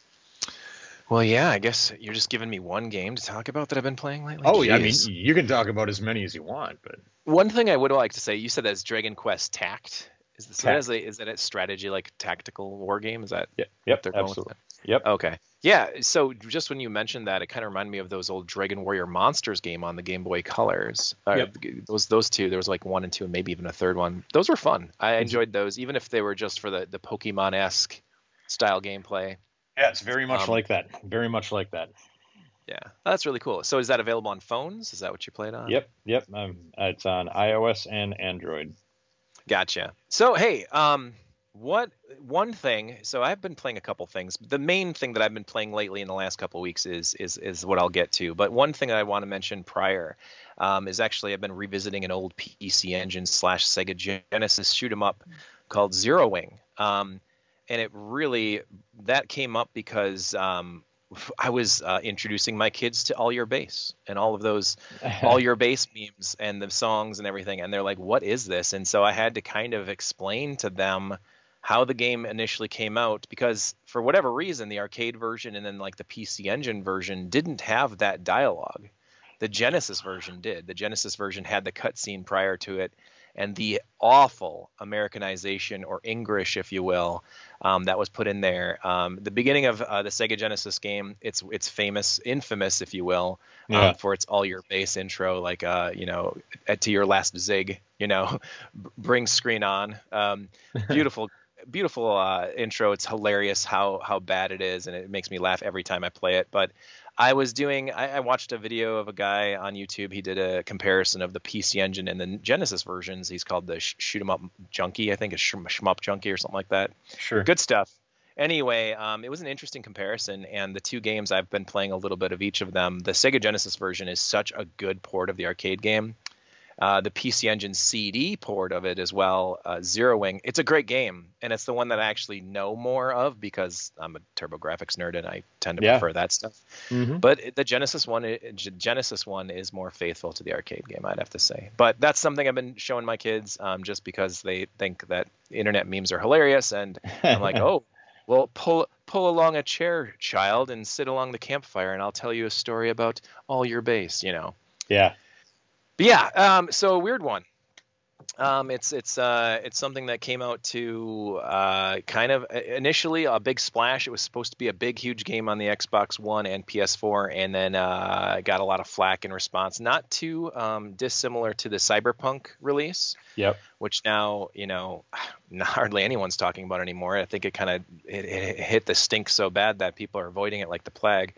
[SPEAKER 2] Well, yeah. I guess you're just giving me one game to talk about that I've been playing lately.
[SPEAKER 1] Oh, yeah, I mean, you can talk about as many as you want, but
[SPEAKER 2] one thing I would like to say. You said that's Dragon Quest Tact. Is this
[SPEAKER 1] Tact.
[SPEAKER 2] is, a, is that a strategy like tactical war game? Is that
[SPEAKER 1] yeah, yep,
[SPEAKER 2] they're going with
[SPEAKER 1] absolutely. Yep.
[SPEAKER 2] Okay. Yeah. So just when you mentioned that, it kind of reminded me of those old Dragon Warrior Monsters game on the Game Boy Colors. Uh,
[SPEAKER 1] Yep.
[SPEAKER 2] Those those two. There was like one and two, and maybe even a third one. Those were fun. I
[SPEAKER 1] Mm-hmm.
[SPEAKER 2] enjoyed those, even if they were just for the the Pokemon esque style gameplay.
[SPEAKER 1] Yeah, it's very much
[SPEAKER 2] Um,
[SPEAKER 1] like that. Very much like that.
[SPEAKER 2] Yeah, that's really cool. So is that available on phones? Is that what you played on?
[SPEAKER 1] Yep, yep. Um, it's on iOS and Android.
[SPEAKER 2] Gotcha. So hey, um, what one thing? So I've been playing a couple things. The main thing that I've been playing lately in the last couple weeks is is is what I'll get to. But one thing that I want to mention prior um, is actually I've been revisiting an old PC Engine slash Sega Genesis shoot 'em up called Zero Wing. Um, and it really that came up because um, I was uh, introducing my kids to All Your Base and all of those [laughs] all your base memes and the songs and everything. And they're like what is this? And so i had to kind of explain to them how the game initially came out because for whatever reason the arcade version and then like the pc engine version didn't have that dialogue. The genesis version did. The genesis version had the cutscene prior to it and the awful Americanization or English, if you will, um, that was put in there. Um, the beginning of uh, the Sega Genesis game, it's it's famous, infamous, if you will,
[SPEAKER 1] Yeah.
[SPEAKER 2] um, for its all your base intro, like uh, you know, to your last zig, you know, bring screen on. Um, beautiful. [laughs] Beautiful uh, intro. It's hilarious how how bad it is, and it makes me laugh every time I play it. But I was doing. I, I watched a video of a guy on YouTube. He did a comparison of the PC Engine and the Genesis versions. He's called the sh- Shoot 'em Up Junkie, I think, is Sh- Shmup Junkie or something like that.
[SPEAKER 1] Sure.
[SPEAKER 2] Good stuff. Anyway, um, it was an interesting comparison, and the two games I've been playing a little bit of each of them. The Sega Genesis version is such a good port of the arcade game. Uh, the PC Engine CD port of it as well, uh, Zero Wing. It's a great game, and it's the one that I actually know more of because I'm a TurboGrafx nerd and I tend to
[SPEAKER 1] Yeah.
[SPEAKER 2] prefer that stuff.
[SPEAKER 1] Mhm.
[SPEAKER 2] But the Genesis one, Genesis one is more faithful to the arcade game, I'd have to say. But that's something I've been showing my kids, um, just because they think that internet memes are hilarious, and I'm like, [laughs] oh, well, pull pull along a chair, child, and sit along the campfire, and I'll tell you a story about all your base, you know.
[SPEAKER 1] Yeah.
[SPEAKER 2] But yeah, um, so a weird one. Um, it's it's uh, it's something that came out to uh, kind of initially a big splash. It was supposed to be a big, huge game on the Xbox One and PS4, and then uh, got a lot of flack in response. Not too um, dissimilar to the Cyberpunk release.
[SPEAKER 1] Yep.
[SPEAKER 2] Which now you know, [sighs] hardly anyone's talking about anymore. I think it kind of it, it hit the stink so bad that people are avoiding it like the plague.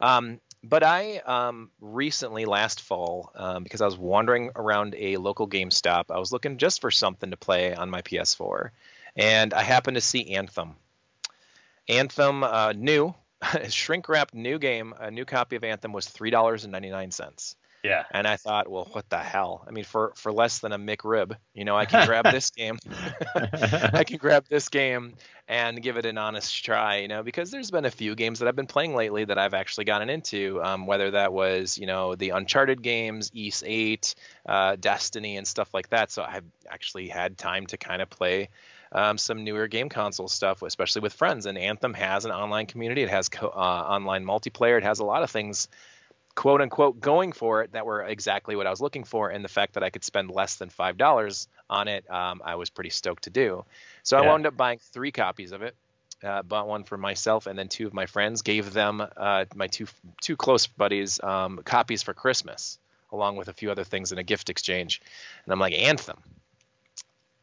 [SPEAKER 2] Um, but I um, recently, last fall, um, because I was wandering around a local GameStop, I was looking just for something to play on my PS4, and I happened to see Anthem. Anthem, uh, new, [laughs] shrink wrapped new game, a new copy of Anthem was $3.99.
[SPEAKER 1] Yeah.
[SPEAKER 2] And I thought, well, what the hell? I mean, for for less than a McRib, you know, I can grab this [laughs] game. [laughs] I can grab this game and give it an honest try, you know, because there's been a few games that I've been playing lately that I've actually gotten into, um, whether that was, you know, the Uncharted games, East 8, uh, Destiny, and stuff like that. So I've actually had time to kind of play um, some newer game console stuff, especially with friends. And Anthem has an online community. It has co- uh, online multiplayer. It has a lot of things quote unquote going for it that were exactly what I was looking for. And the fact that I could spend less than five dollars on it, um, I was pretty stoked to do. So yeah. I wound up buying three copies of it. Uh, bought one for myself and then two of my friends. Gave them uh, my two two close buddies um, copies for Christmas, along with a few other things in a gift exchange. And I'm like, Anthem,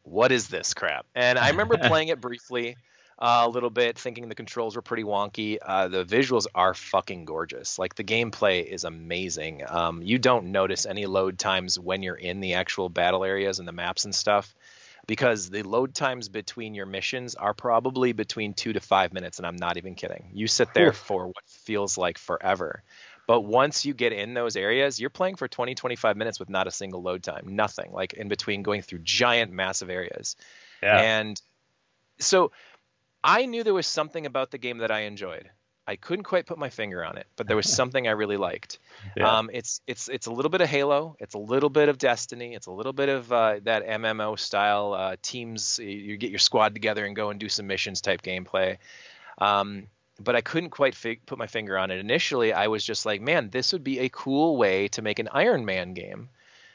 [SPEAKER 2] what is this crap? And I remember [laughs] playing it briefly uh, a little bit, thinking the controls were pretty wonky. Uh, the visuals are fucking gorgeous. Like the gameplay is amazing. Um, you don't notice any load times when you're in the actual battle areas and the maps and stuff because the load times between your missions are probably between two to five minutes, and I'm not even kidding. You sit there for what feels like forever. But once you get in those areas, you're playing for 20, 25 minutes with not a single load time, nothing, like in between going through giant, massive areas. Yeah. And so I knew there was something about the game that I enjoyed. I couldn't quite put my finger on it, but there was [laughs] something I really liked. Yeah. Um, it's it's it's a little bit of Halo, it's a little bit of Destiny, it's a little bit of uh, that MMO style uh, teams. You get your squad together and go and do some missions type gameplay. Um, but I couldn't quite fig- put my finger on it. Initially, I was just like, man, this would be a cool way to make an Iron Man game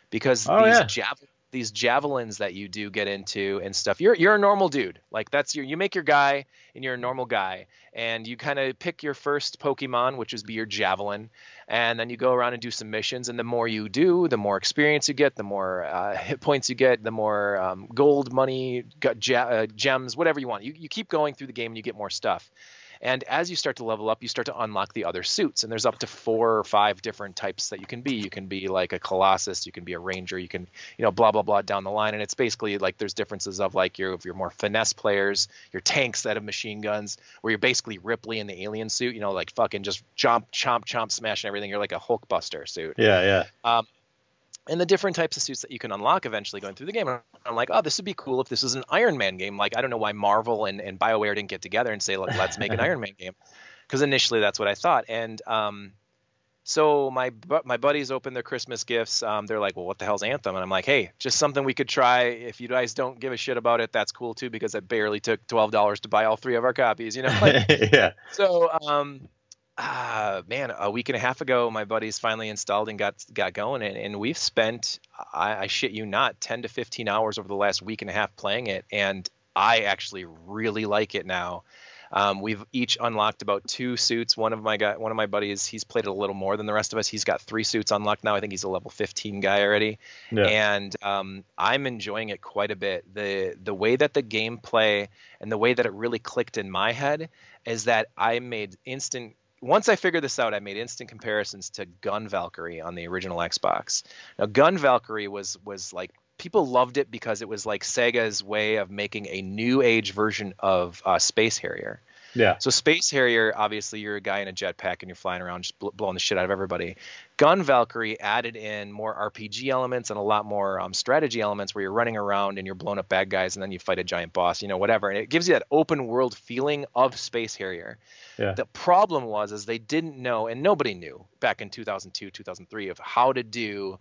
[SPEAKER 2] because oh, these yeah these javelins that you do get into and stuff. You're you're a normal dude. Like that's your you make your guy and you're a normal guy. And you kind of pick your first Pokemon, which is be your javelin, and then you go around and do some missions. And the more you do, the more experience you get, the more uh, [laughs] hit points you get, the more um, gold, money, uh, gems, whatever you want. You you keep going through the game and you get more stuff. And as you start to level up, you start to unlock the other suits. And there's up to four or five different types that you can be. You can be like a Colossus, you can be a Ranger, you can, you know, blah, blah, blah down the line. And it's basically like there's differences of like your, if you're more finesse players, your tanks that have machine guns, where you're basically Ripley in the alien suit, you know, like fucking just jump, chomp, chomp, chomp, smashing everything. You're like a Hulkbuster suit.
[SPEAKER 1] Yeah, yeah.
[SPEAKER 2] Um, and the different types of suits that you can unlock eventually going through the game. I'm like, oh, this would be cool if this was an Iron Man game. Like, I don't know why Marvel and, and BioWare didn't get together and say, let's make an [laughs] Iron Man game. Because initially that's what I thought. And um, so my my buddies open their Christmas gifts. Um, they're like, well, what the hell's Anthem? And I'm like, hey, just something we could try. If you guys don't give a shit about it, that's cool too, because it barely took twelve dollars to buy all three of our copies. You know? [laughs] Like,
[SPEAKER 1] yeah.
[SPEAKER 2] So um, uh, man, a week and a half ago, my buddies finally installed and got got going, and, and we've spent, I, I shit you not, 10 to 15 hours over the last week and a half playing it, and I actually really like it now. Um, we've each unlocked about two suits. One of my guy, one of my buddies, he's played it a little more than the rest of us. He's got three suits unlocked now. I think he's a level 15 guy already, yeah. and um, I'm enjoying it quite a bit. the The way that the gameplay and the way that it really clicked in my head is that I made instant once I figured this out, I made instant comparisons to Gun Valkyrie on the original Xbox. Now, Gun Valkyrie was was like people loved it because it was like Sega's way of making a new age version of uh, Space Harrier.
[SPEAKER 1] Yeah.
[SPEAKER 2] So Space Harrier, obviously, you're a guy in a jetpack and you're flying around just blowing the shit out of everybody. Gun Valkyrie added in more RPG elements and a lot more um, strategy elements where you're running around and you're blowing up bad guys and then you fight a giant boss, you know, whatever. And it gives you that open world feeling of Space Harrier.
[SPEAKER 1] Yeah.
[SPEAKER 2] The problem was is they didn't know, and nobody knew back in 2002, 2003 of how to do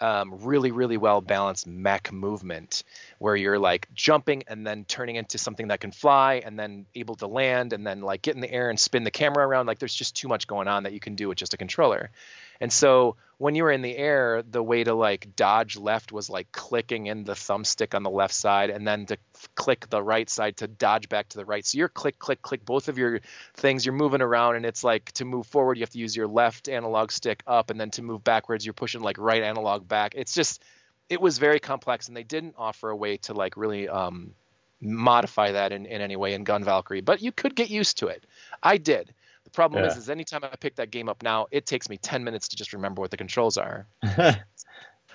[SPEAKER 2] um, really, really well balanced mech movement where you're like jumping and then turning into something that can fly and then able to land and then like get in the air and spin the camera around. Like there's just too much going on that you can do with just a controller. And so when you were in the air, the way to like dodge left was like clicking in the thumbstick on the left side and then to click the right side to dodge back to the right. So you're click, click, click, both of your things, you're moving around and it's like to move forward, you have to use your left analog stick up and then to move backwards, you're pushing like right analog back. It's just, it was very complex and they didn't offer a way to like really um, modify that in, in any way in Gun Valkyrie, but you could get used to it. I did. The problem yeah. is, is anytime I pick that game up now, it takes me 10 minutes to just remember what the controls are. [laughs] yeah.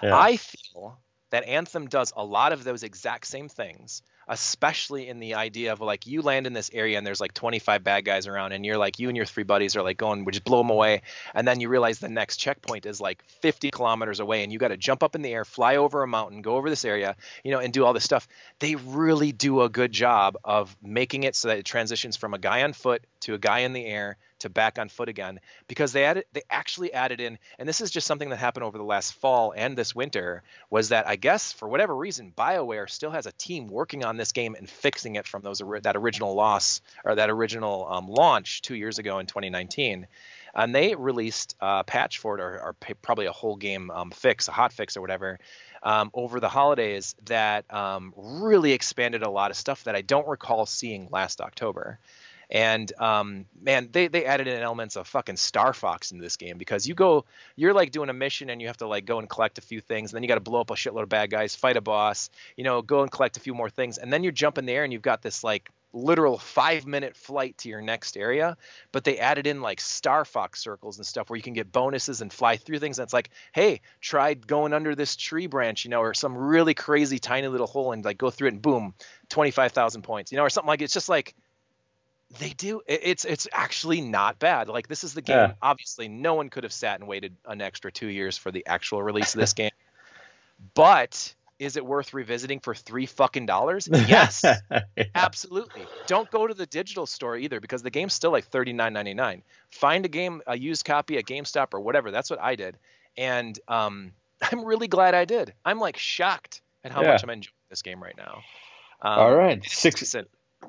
[SPEAKER 2] I feel that Anthem does a lot of those exact same things, especially in the idea of like you land in this area and there's like 25 bad guys around and you're like you and your three buddies are like going we just blow them away and then you realize the next checkpoint is like 50 kilometers away and you got to jump up in the air fly over a mountain go over this area you know and do all this stuff they really do a good job of making it so that it transitions from a guy on foot to a guy in the air to back on foot again because they added they actually added in and this is just something that happened over the last fall and this winter was that I guess for whatever reason BioWare still has a team working on this game and fixing it from those that original loss or that original um, launch 2 years ago in 2019 and they released a patch for it or, or probably a whole game um, fix a hot fix or whatever um, over the holidays that um, really expanded a lot of stuff that I don't recall seeing last October. And um, man, they they added in elements of fucking Star Fox into this game because you go, you're like doing a mission and you have to like go and collect a few things, and then you got to blow up a shitload of bad guys, fight a boss, you know, go and collect a few more things, and then you jump in the air and you've got this like literal five minute flight to your next area but they added in like star fox circles and stuff where you can get bonuses and fly through things and it's like hey try going under this tree branch you know or some really crazy tiny little hole and like go through it and boom 25000 points you know or something like it's just like they do. It's it's actually not bad. Like this is the game. Yeah. Obviously, no one could have sat and waited an extra two years for the actual release of this game. But is it worth revisiting for three fucking dollars? [laughs] Yes, yeah. absolutely. Don't go to the digital store either because the game's still like thirty nine ninety nine. Find a game, a used copy at GameStop or whatever. That's what I did, and um, [laughs] I'm really glad I did. I'm like shocked at how yeah. much I'm enjoying this game right now.
[SPEAKER 1] Um, All right, six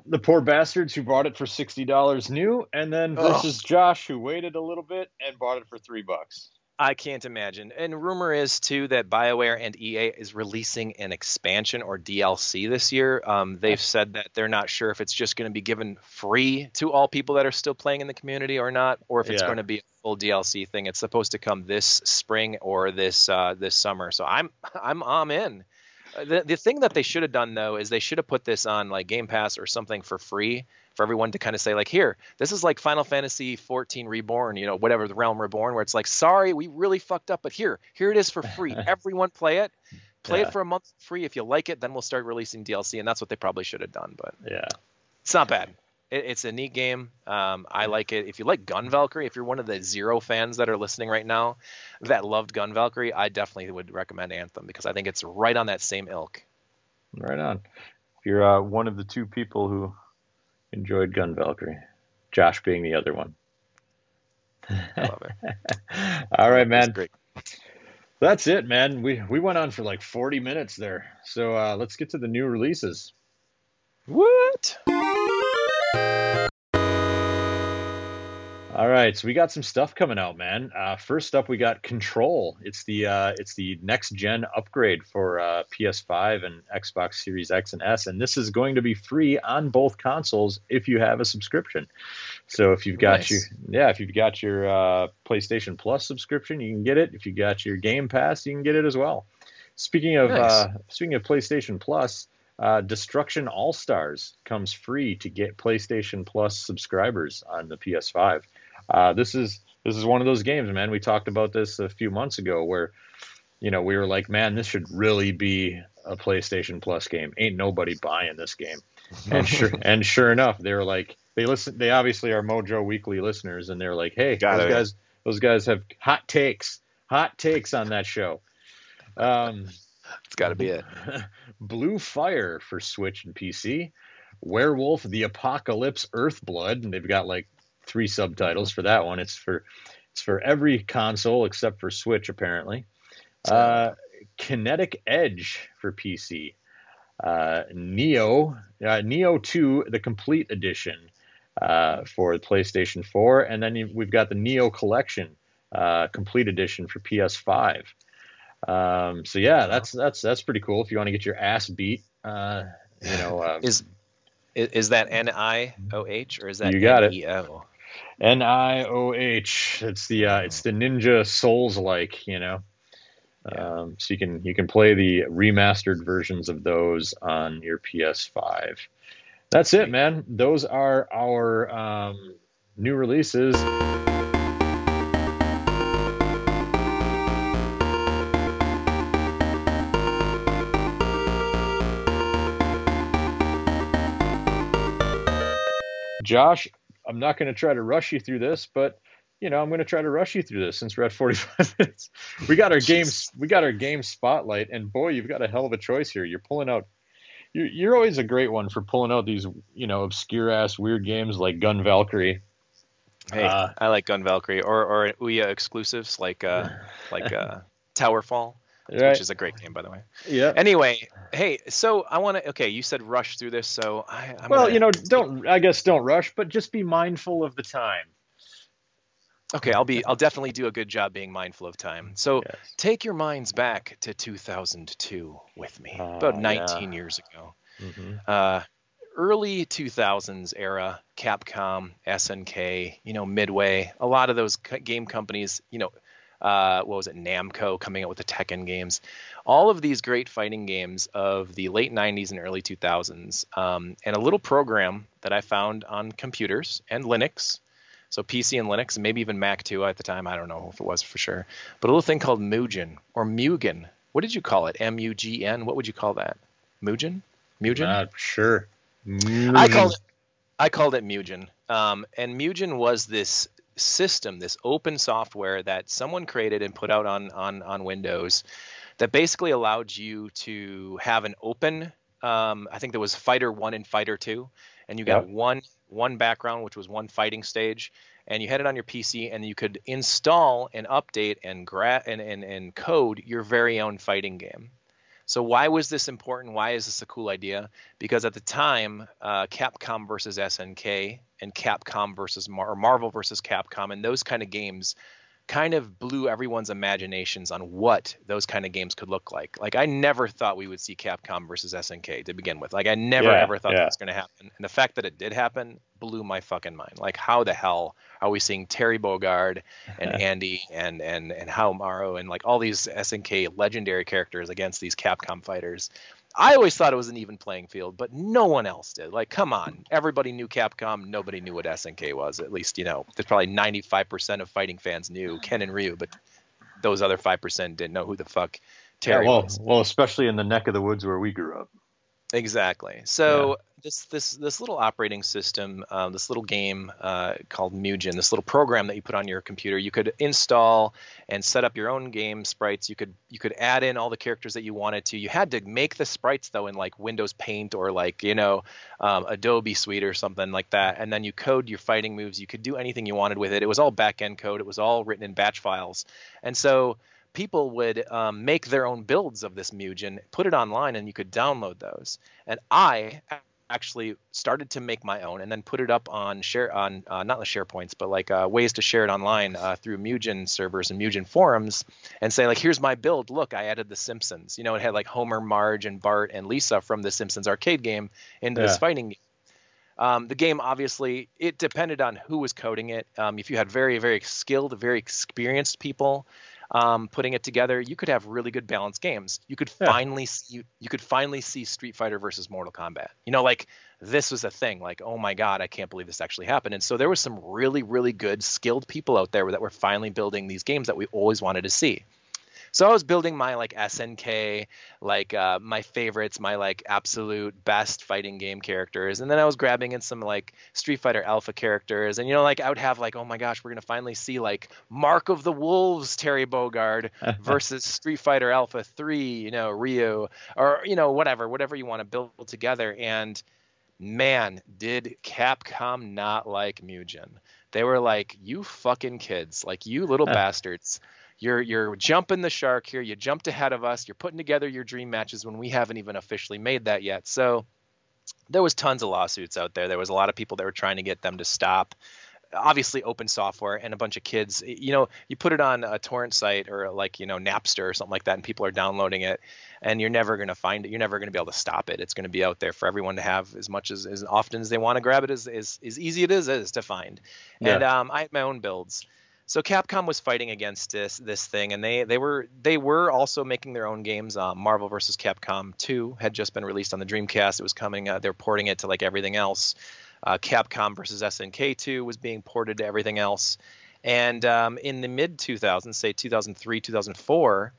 [SPEAKER 1] the poor bastards who bought it for sixty dollars new, and then versus Josh who waited a little bit and bought it for three bucks.
[SPEAKER 2] I can't imagine. And rumor is too that BioWare and EA is releasing an expansion or DLC this year. Um, they've said that they're not sure if it's just going to be given free to all people that are still playing in the community or not, or if it's yeah. going to be a full DLC thing. It's supposed to come this spring or this uh, this summer. So I'm [laughs] I'm I'm in. The, the thing that they should have done though is they should have put this on like Game Pass or something for free for everyone to kind of say like here this is like Final Fantasy 14 Reborn you know whatever the Realm Reborn where it's like sorry we really fucked up but here here it is for free. [laughs] Everyone play it. Play yeah. it for a month free. If you like it then we'll start releasing DLC and that's what they probably should have done but
[SPEAKER 1] yeah.
[SPEAKER 2] it's not bad it, it's a neat game. Um, I like it. If you like Gun Valkyrie, if you're one of the zero fans that are listening right now that loved Gun Valkyrie, I definitely would recommend Anthem because I think it's right on that same ilk.
[SPEAKER 1] Right on. If you're uh, one of the two people who enjoyed Gun Valkyrie, Josh being the other one. I love it. [laughs] All right, man. Great. That's it, man. We we went on for like 40 minutes there. So uh, let's get to the new releases.
[SPEAKER 2] What?
[SPEAKER 1] All right, so we got some stuff coming out, man. Uh, first up, we got Control. It's the uh, it's the next gen upgrade for uh, PS5 and Xbox Series X and S, and this is going to be free on both consoles if you have a subscription. So if you've got nice. your yeah, if you've got your uh, PlayStation Plus subscription, you can get it. If you got your Game Pass, you can get it as well. Speaking of nice. Uh, speaking of PlayStation Plus, uh, Destruction All Stars comes free to get PlayStation Plus subscribers on the PS5. Uh, this is this is one of those games, man. We talked about this a few months ago, where you know we were like, man, this should really be a PlayStation Plus game. Ain't nobody buying this game. And sure [laughs] and sure enough, they were like, they listen. They obviously are Mojo Weekly listeners, and they're like, hey, Got those it. guys, those guys have hot takes, hot takes on that show. Um,
[SPEAKER 2] it's got to be it. [laughs]
[SPEAKER 1] Blue Fire for Switch and PC. Werewolf: The Apocalypse Earthblood, and they've got like three subtitles for that one. It's for it's for every console except for Switch apparently. Uh, Kinetic Edge for PC. Uh, Nioh uh, Nioh 2 the complete edition uh, for the PlayStation 4 and then we've got the Nioh collection uh, complete edition for PS5. Um, so yeah, that's that's that's pretty cool. If you want to get your ass beat, uh, you know, uh,
[SPEAKER 2] is is that N I O H or is that
[SPEAKER 1] You got it. N I O H. It's the uh, it's the Ninja Souls like, you know.
[SPEAKER 2] Yeah.
[SPEAKER 1] Um, so you can you can play the remastered versions of those on your PS5. That's it, man. Those are our um, new releases. Josh, I'm not going to try to rush you through this, but you know, I'm going to try to rush you through this since we're at [laughs] 45 minutes. We got our games, we got our game spotlight, and boy, you've got a hell of a choice here. You're pulling out. You're, you're always a great one for pulling out these, you know, obscure ass weird games like Gun Valkyrie.
[SPEAKER 2] Hey,
[SPEAKER 1] Uh,
[SPEAKER 2] I like Gun Valkyrie or or Ouya exclusives like uh [laughs] like uh Towerfall,
[SPEAKER 1] Right?
[SPEAKER 2] which is a great game by the way.
[SPEAKER 1] yeah.
[SPEAKER 2] Anyway, hey, so I want to. Okay, you said rush through this, so I. I'm
[SPEAKER 1] well, you know, don't I guess don't rush, but just be mindful of the time.
[SPEAKER 2] Okay, I'll be. I'll definitely do a good job being mindful of time. So
[SPEAKER 1] Yes.
[SPEAKER 2] take your minds back to 2002 with me,
[SPEAKER 1] Ah,
[SPEAKER 2] about
[SPEAKER 1] yeah.
[SPEAKER 2] 19 years ago.
[SPEAKER 1] Mm-hmm.
[SPEAKER 2] Uh, early 2000s era, Capcom, SNK, you know, Midway, a lot of those game companies, you know, uh, what was it, Namco coming out with the Tekken games, all of these great fighting games of the late 90s and early 2000s, um, and a little program that I found on computers and Linux. So PC and Linux, and maybe even Mac too at the time. I don't know if it was for sure. But a little thing called Mugen or Mugen. What did you call it? M U G N. What would you call that? Mugen? Mugen?
[SPEAKER 1] Not sure.
[SPEAKER 2] I called it I called it Mugen. Um, and Mugen was this system, this open software that someone created and put out on on on Windows that basically allowed you to have an open um, I think there was Fighter 1 and Fighter 2 and you got
[SPEAKER 1] Yep.
[SPEAKER 2] one one background which was one fighting stage and you had it on your PC and you could install and update and gra- and, and and code your very own fighting game. So why was this important? Why is this a cool idea? Because at the time, uh, Capcom versus SNK and Capcom versus Mar- or Marvel versus Capcom and those kind of games kind of blew everyone's imaginations on what those kind of games could look like. Like I never thought we would see Capcom versus SNK to begin with. Like I never
[SPEAKER 1] Yeah,
[SPEAKER 2] ever thought
[SPEAKER 1] yeah.
[SPEAKER 2] that was going to happen. And the fact that it did happen blew my fucking mind. Like how the hell are we seeing Terry Bogard and [laughs] Andy and and and Haohmaru and like all these SNK legendary characters against these Capcom fighters? I always thought it was an even playing field, but no one else did. Like, come on, everybody knew Capcom. Nobody knew what SNK was. At least, you know, there's probably 95% of fighting fans knew Ken and Ryu, but those other five percent didn't know who the fuck
[SPEAKER 1] Yeah,
[SPEAKER 2] Terry
[SPEAKER 1] well,
[SPEAKER 2] was.
[SPEAKER 1] well, especially in the neck of the woods where we grew up.
[SPEAKER 2] Exactly. So this this this little operating system, um, this little game uh, called Mugen, this little program that you put on your computer, you could install and set up your own game sprites. You could you could add in all the characters that you wanted to. You had to make the sprites though in like Windows Paint or like you know um, Adobe Suite or something like that, and then you code your fighting moves. You could do anything you wanted with it. It was all back end code. It was all written in batch files, and so people would um, make their own builds of this Mugen, put it online, and you could download those. And I actually started to make my own, and then put it up on share on uh, not the SharePoints, but like uh, ways to share it online uh, through Mugen servers and Mugen forums, and say like, here's my build. Look, I added the Simpsons. You know, it had like Homer, Marge, and Bart and Lisa from the Simpsons arcade game into this fighting game. Um, the game obviously it depended on who was coding it. Um, if you had very very skilled, very experienced people um, putting it together, you could have really good balanced games. You could
[SPEAKER 1] Yeah.
[SPEAKER 2] finally see you, you could finally see Street Fighter versus Mortal Kombat. You know, like this was a thing. Like, oh my god, I can't believe this actually happened. And so there was some really really good skilled people out there that were finally building these games that we always wanted to see. So I was building my like SNK, like uh, my favorites, my like absolute best fighting game characters, and then I was grabbing in some like Street Fighter Alpha characters, and you know like I would have like oh my gosh we're gonna finally see like Mark of the Wolves Terry Bogard [laughs] versus Street Fighter Alpha Three, you know Ryu or you know whatever whatever you want to build together, and man did Capcom not like Mugen. They were like you fucking kids, like you little [laughs] bastards you're you're jumping the shark here. You jumped ahead of us. You're putting together your dream matches when we haven't even officially made that yet. So there was tons of lawsuits out there. There was a lot of people that were trying to get them to stop. obviously open software and a bunch of kids you know you put it on a torrent site or like you know napster or something like that and people are downloading it and you're never going to find it you're never going to be able to stop it it's going to be out there for everyone to have as much as as often as they want to grab it as as, as easy it is is to find yeah. and um, i had my own builds so Capcom was fighting against this this thing, and they they were they were also making their own games. Uh, Marvel vs. Capcom 2 had just been released on the Dreamcast. It was coming. Uh, they're porting it to like everything else. Uh, Capcom vs. SNK 2 was being ported to everything else. And um, in the mid 2000s, say 2003, 2004,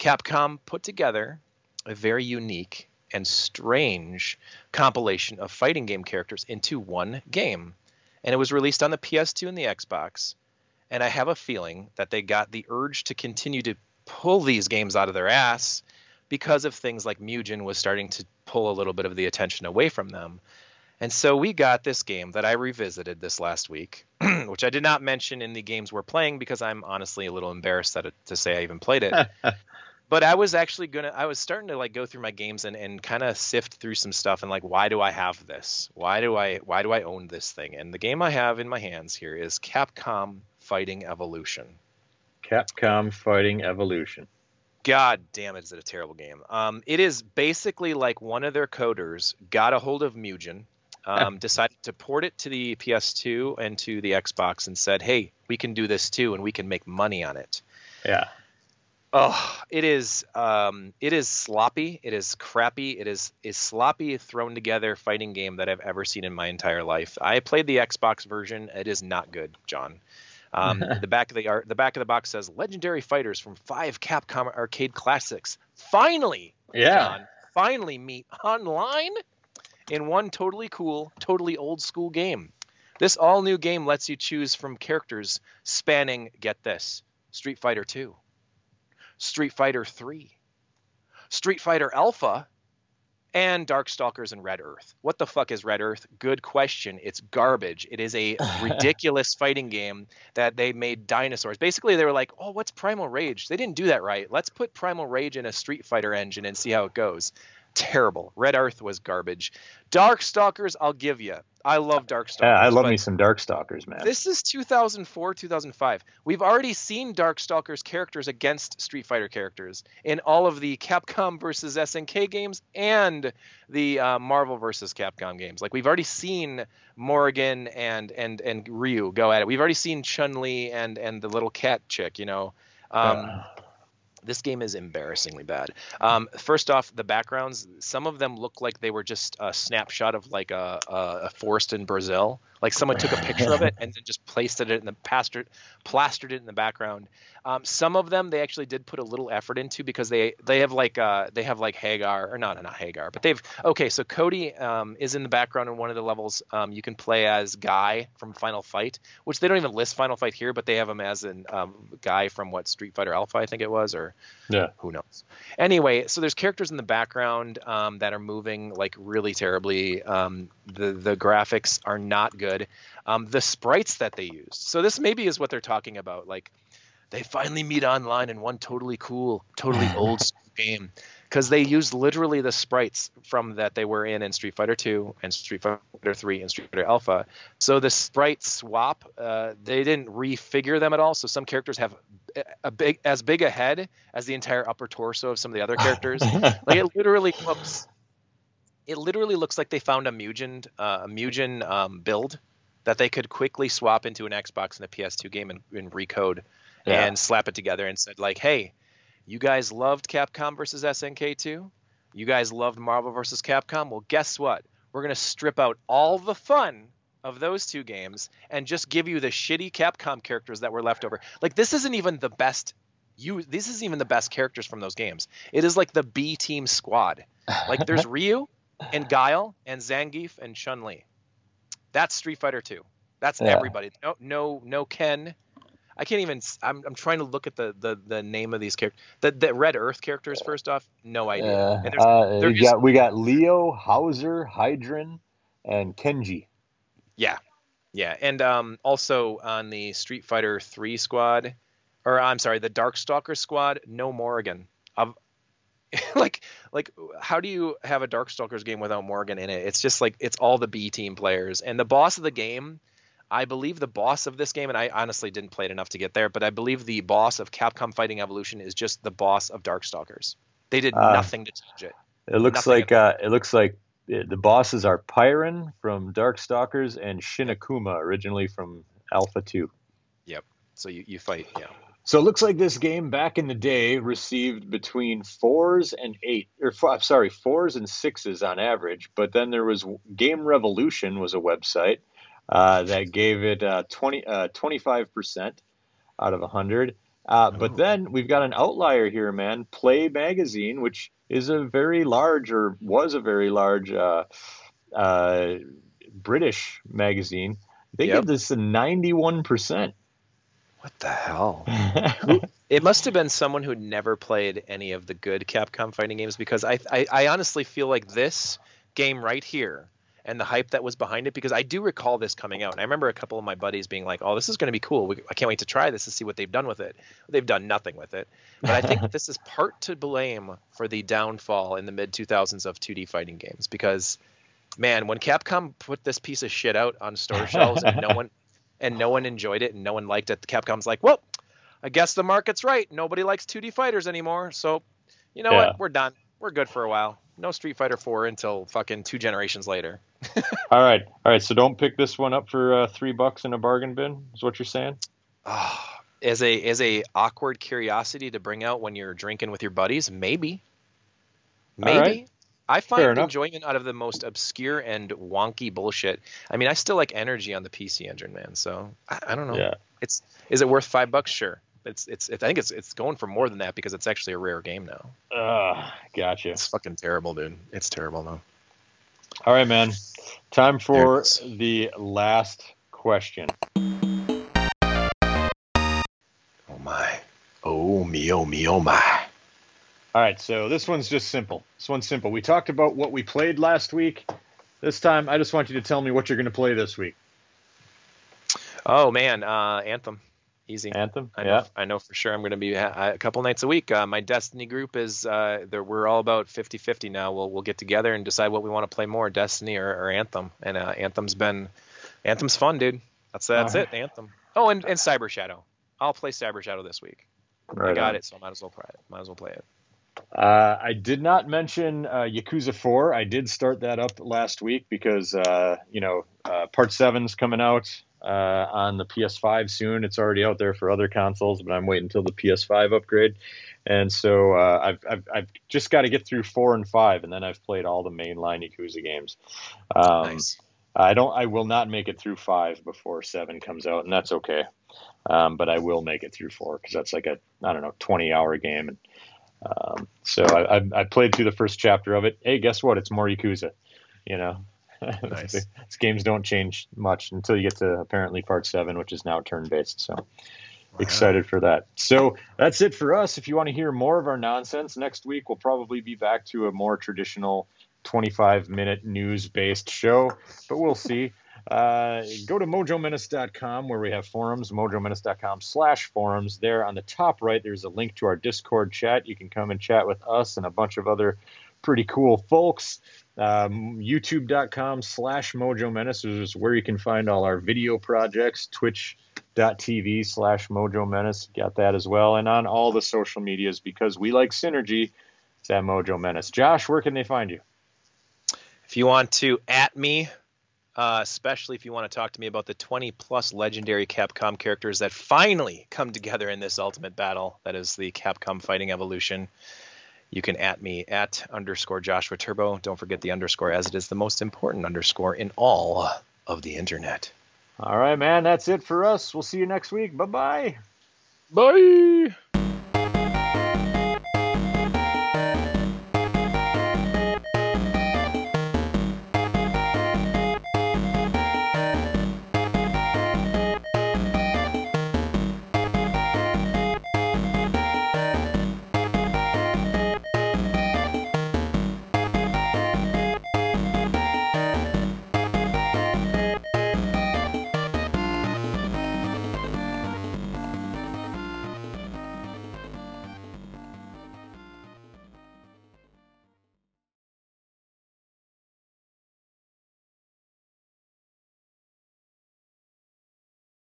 [SPEAKER 2] Capcom put together a very unique and strange compilation of fighting game characters into one game. And it was released on the PS2 and the Xbox and I have a feeling that they got the urge to continue to pull these games out of their ass because of things like Mugen was starting to pull a little bit of the attention away from them. And so we got this game that I revisited this last week, [clears throat] which I did not mention in the games we're playing because I'm honestly a little embarrassed that it, to say I even played it. [laughs] but I was actually gonna I was starting to like go through my games and, and kind of sift through some stuff and like why do I have this? Why do I why do I own this thing? And the game I have in my hands here is Capcom Fighting Evolution.
[SPEAKER 1] Capcom Fighting Evolution.
[SPEAKER 2] God damn it, is it a terrible game. Um, it is basically like one of their coders got a hold of Mugen, um, decided to port it to the PS2 and to the Xbox and said, hey, we can do this too and we can make money on it.
[SPEAKER 1] Yeah.
[SPEAKER 2] Oh, it is um, it is sloppy. It is crappy. It is is sloppy thrown together fighting game that I've ever seen in my entire life. I played the Xbox version. It is not good, John. Um, [laughs] the back of the art, the back of the box says "Legendary Fighters from five Capcom arcade classics." Finally,
[SPEAKER 1] yeah, John,
[SPEAKER 2] finally meet online in one totally cool, totally old school game. This all new game lets you choose from characters spanning, get this, Street Fighter 2, Street Fighter 3, Street Fighter Alpha, and Darkstalkers and Red Earth. What the fuck is Red Earth? Good question. It's garbage. It is a [laughs] ridiculous fighting game that they made dinosaurs. Basically, they were like, "Oh, what's Primal Rage?" They didn't do that right. Let's put Primal Rage in a Street Fighter engine and see how it goes terrible. Red Earth was garbage. Darkstalkers, I'll give you. I love Darkstalkers.
[SPEAKER 1] Yeah, I love me some Darkstalkers, man.
[SPEAKER 2] This is 2004, 2005. We've already seen Darkstalkers characters against Street Fighter characters in all of the Capcom versus SNK games and the uh, Marvel versus Capcom games. Like we've already seen Morrigan and and and Ryu go at it. We've already seen Chun Li and and the little cat chick. You know. Um, uh this game is embarrassingly bad. Um, first off, the backgrounds, some of them look like they were just a snapshot of like a, a, forest in Brazil. Like someone took a [laughs] picture of it and then just placed it in the plastered, plastered it in the background. Um, some of them they actually did put a little effort into because they they have like uh, they have like Haggar or not not Haggar, but they've okay. So Cody um, is in the background in one of the levels. Um, you can play as Guy from Final Fight, which they don't even list Final Fight here, but they have him as a um, guy from what Street Fighter Alpha I think it was, or
[SPEAKER 1] yeah,
[SPEAKER 2] who knows. Anyway, so there's characters in the background um, that are moving like really terribly. Um, the the graphics are not good. The sprites that they used. So this maybe is what they're talking about, like they finally meet online in one totally cool, totally [laughs] old game because they used literally the sprites from that they were in in Street Fighter 2 and Street Fighter 3 and Street Fighter Alpha. So the sprite swap, uh, they didn't refigure them at all. So some characters have a big as big a head as the entire upper torso of some of the other [laughs] characters. [laughs] like it literally looks, it literally looks like they found a Mugen, uh, a Mugen um, build that they could quickly swap into an Xbox and a PS2 game and, and recode yeah. and slap it together and said like, hey, you guys loved Capcom versus SNK 2? You guys loved Marvel versus Capcom? Well, guess what? We're going to strip out all the fun of those two games and just give you the shitty Capcom characters that were left over. Like this isn't even the best you this isn't even the best characters from those games. It is like the B team squad. Like there's [laughs] Ryu and Guile and Zangief and Chun-Li. That's Street Fighter 2. That's yeah. everybody. No no no Ken, I can't even. I'm, I'm trying to look at the, the, the name of these characters. The, the Red Earth characters. First off, no idea.
[SPEAKER 1] Yeah. And uh, we just, got we got Leo, Hauzer, Hydron, and Kenji.
[SPEAKER 2] Yeah, yeah, and um, also on the Street Fighter Three squad, or I'm sorry, the Darkstalker squad. No Morrigan. [laughs] Like like how do you have a Darkstalkers game without Morgan in it? It's just like it's all the B team players, and the boss of the game I believe the boss of this game, and I honestly didn't play it enough to get there, but I believe the boss of Capcom Fighting Evolution is just the boss of Darkstalkers. They did uh, nothing to change it.
[SPEAKER 1] It looks nothing like uh, it looks like the bosses are Pyron from Darkstalkers and Shin Akuma, originally from Alpha Two.
[SPEAKER 2] Yep. So you, you fight, yeah.
[SPEAKER 1] So it looks like this game back in the day received between fours and eight, or I'm sorry, fours and sixes on average. But then there was Game Revolution was a website uh, that gave it uh, 20, uh, 25% out of 100. Uh, but oh. then we've got an outlier here, man. Play Magazine, which is a very large, or was a very large uh, uh, British magazine. They yep. give this a 91%.
[SPEAKER 2] What the hell? [laughs] it must have been someone who never played any of the good Capcom fighting games because I, I, I honestly feel like this game right here and the hype that was behind it because I do recall this coming out and I remember a couple of my buddies being like, "Oh, this is going to be cool. We, I can't wait to try this and see what they've done with it." They've done nothing with it, but I think [laughs] this is part to blame for the downfall in the mid 2000s of 2D fighting games because, man, when Capcom put this piece of shit out on store shelves and no [laughs] one and no one enjoyed it and no one liked it. Capcom's like, well, I guess the market's right. Nobody likes 2D fighters anymore. So, you know yeah. what? We're done. We're good for a while. No Street Fighter 4 until fucking two generations later. [laughs]
[SPEAKER 1] all right, all right. So don't pick this one up for uh, three bucks in a bargain bin. Is what you're saying?
[SPEAKER 2] Oh, as a as a awkward curiosity to bring out when you're drinking with your buddies, maybe. Maybe. I find enjoyment out of the most obscure and wonky bullshit. I mean, I still like energy on the PC engine, man. So I, I don't know. Yeah. It's is it worth five bucks? Sure. It's it's I think it's it's going for more than that because it's actually a rare game now.
[SPEAKER 1] Uh, gotcha.
[SPEAKER 2] It's fucking terrible, dude. It's terrible though.
[SPEAKER 1] All right, man. Time for the last question.
[SPEAKER 2] Oh my. Oh me, oh me, oh my.
[SPEAKER 1] All right, so this one's just simple. This one's simple. We talked about what we played last week. This time, I just want you to tell me what you're going to play this week.
[SPEAKER 2] Oh man, uh, Anthem, easy.
[SPEAKER 1] Anthem,
[SPEAKER 2] I
[SPEAKER 1] know,
[SPEAKER 2] yeah. I know for sure. I'm going to be a couple nights a week. Uh, my Destiny group is uh, we're all about 50-50 now. We'll we'll get together and decide what we want to play more, Destiny or, or Anthem. And uh, Anthem's been Anthem's fun, dude. That's that's it. Anthem. Oh, and, and Cyber Shadow. I'll play Cyber Shadow this week. Right I got on. it, so I might as well play it. Might as well play it.
[SPEAKER 1] Uh, I did not mention uh, Yakuza 4. I did start that up last week because, uh, you know, uh, Part 7's coming out uh, on the PS5 soon. It's already out there for other consoles, but I'm waiting until the PS5 upgrade. And so uh, I've, I've, I've, just got to get through 4 and 5, and then I've played all the mainline Yakuza games. Um, nice. I don't. I will not make it through five before seven comes out, and that's okay. Um, but I will make it through four because that's like a I don't know twenty hour game, and um, so I, I, I, played through the first chapter of it. Hey, guess what? It's more Yakuza. You know, [laughs] nice. these games don't change much until you get to apparently part seven, which is now turn based. So wow. excited for that. So that's it for us. If you want to hear more of our nonsense, next week we'll probably be back to a more traditional 25 minute news based show, but we'll see. Uh, go to mojomenace.com where we have forums, mojomenace.com slash forums. There on the top right, there's a link to our Discord chat. You can come and chat with us and a bunch of other pretty cool folks. Um, YouTube.com slash Mojo Menace is where you can find all our video projects. Twitch.tv slash Mojo Menace, got that as well. And on all the social medias because we like synergy, it's at Mojo Menace. Josh, where can they find you?
[SPEAKER 2] If you want to at me uh, especially if you want to talk to me about the 20 plus legendary Capcom characters that finally come together in this ultimate battle. That is the Capcom Fighting Evolution. You can at me at underscore Joshua Turbo. Don't forget the underscore, as it is the most important underscore in all of the internet.
[SPEAKER 1] All right, man. That's it for us. We'll see you next week. Bye-bye.
[SPEAKER 2] Bye.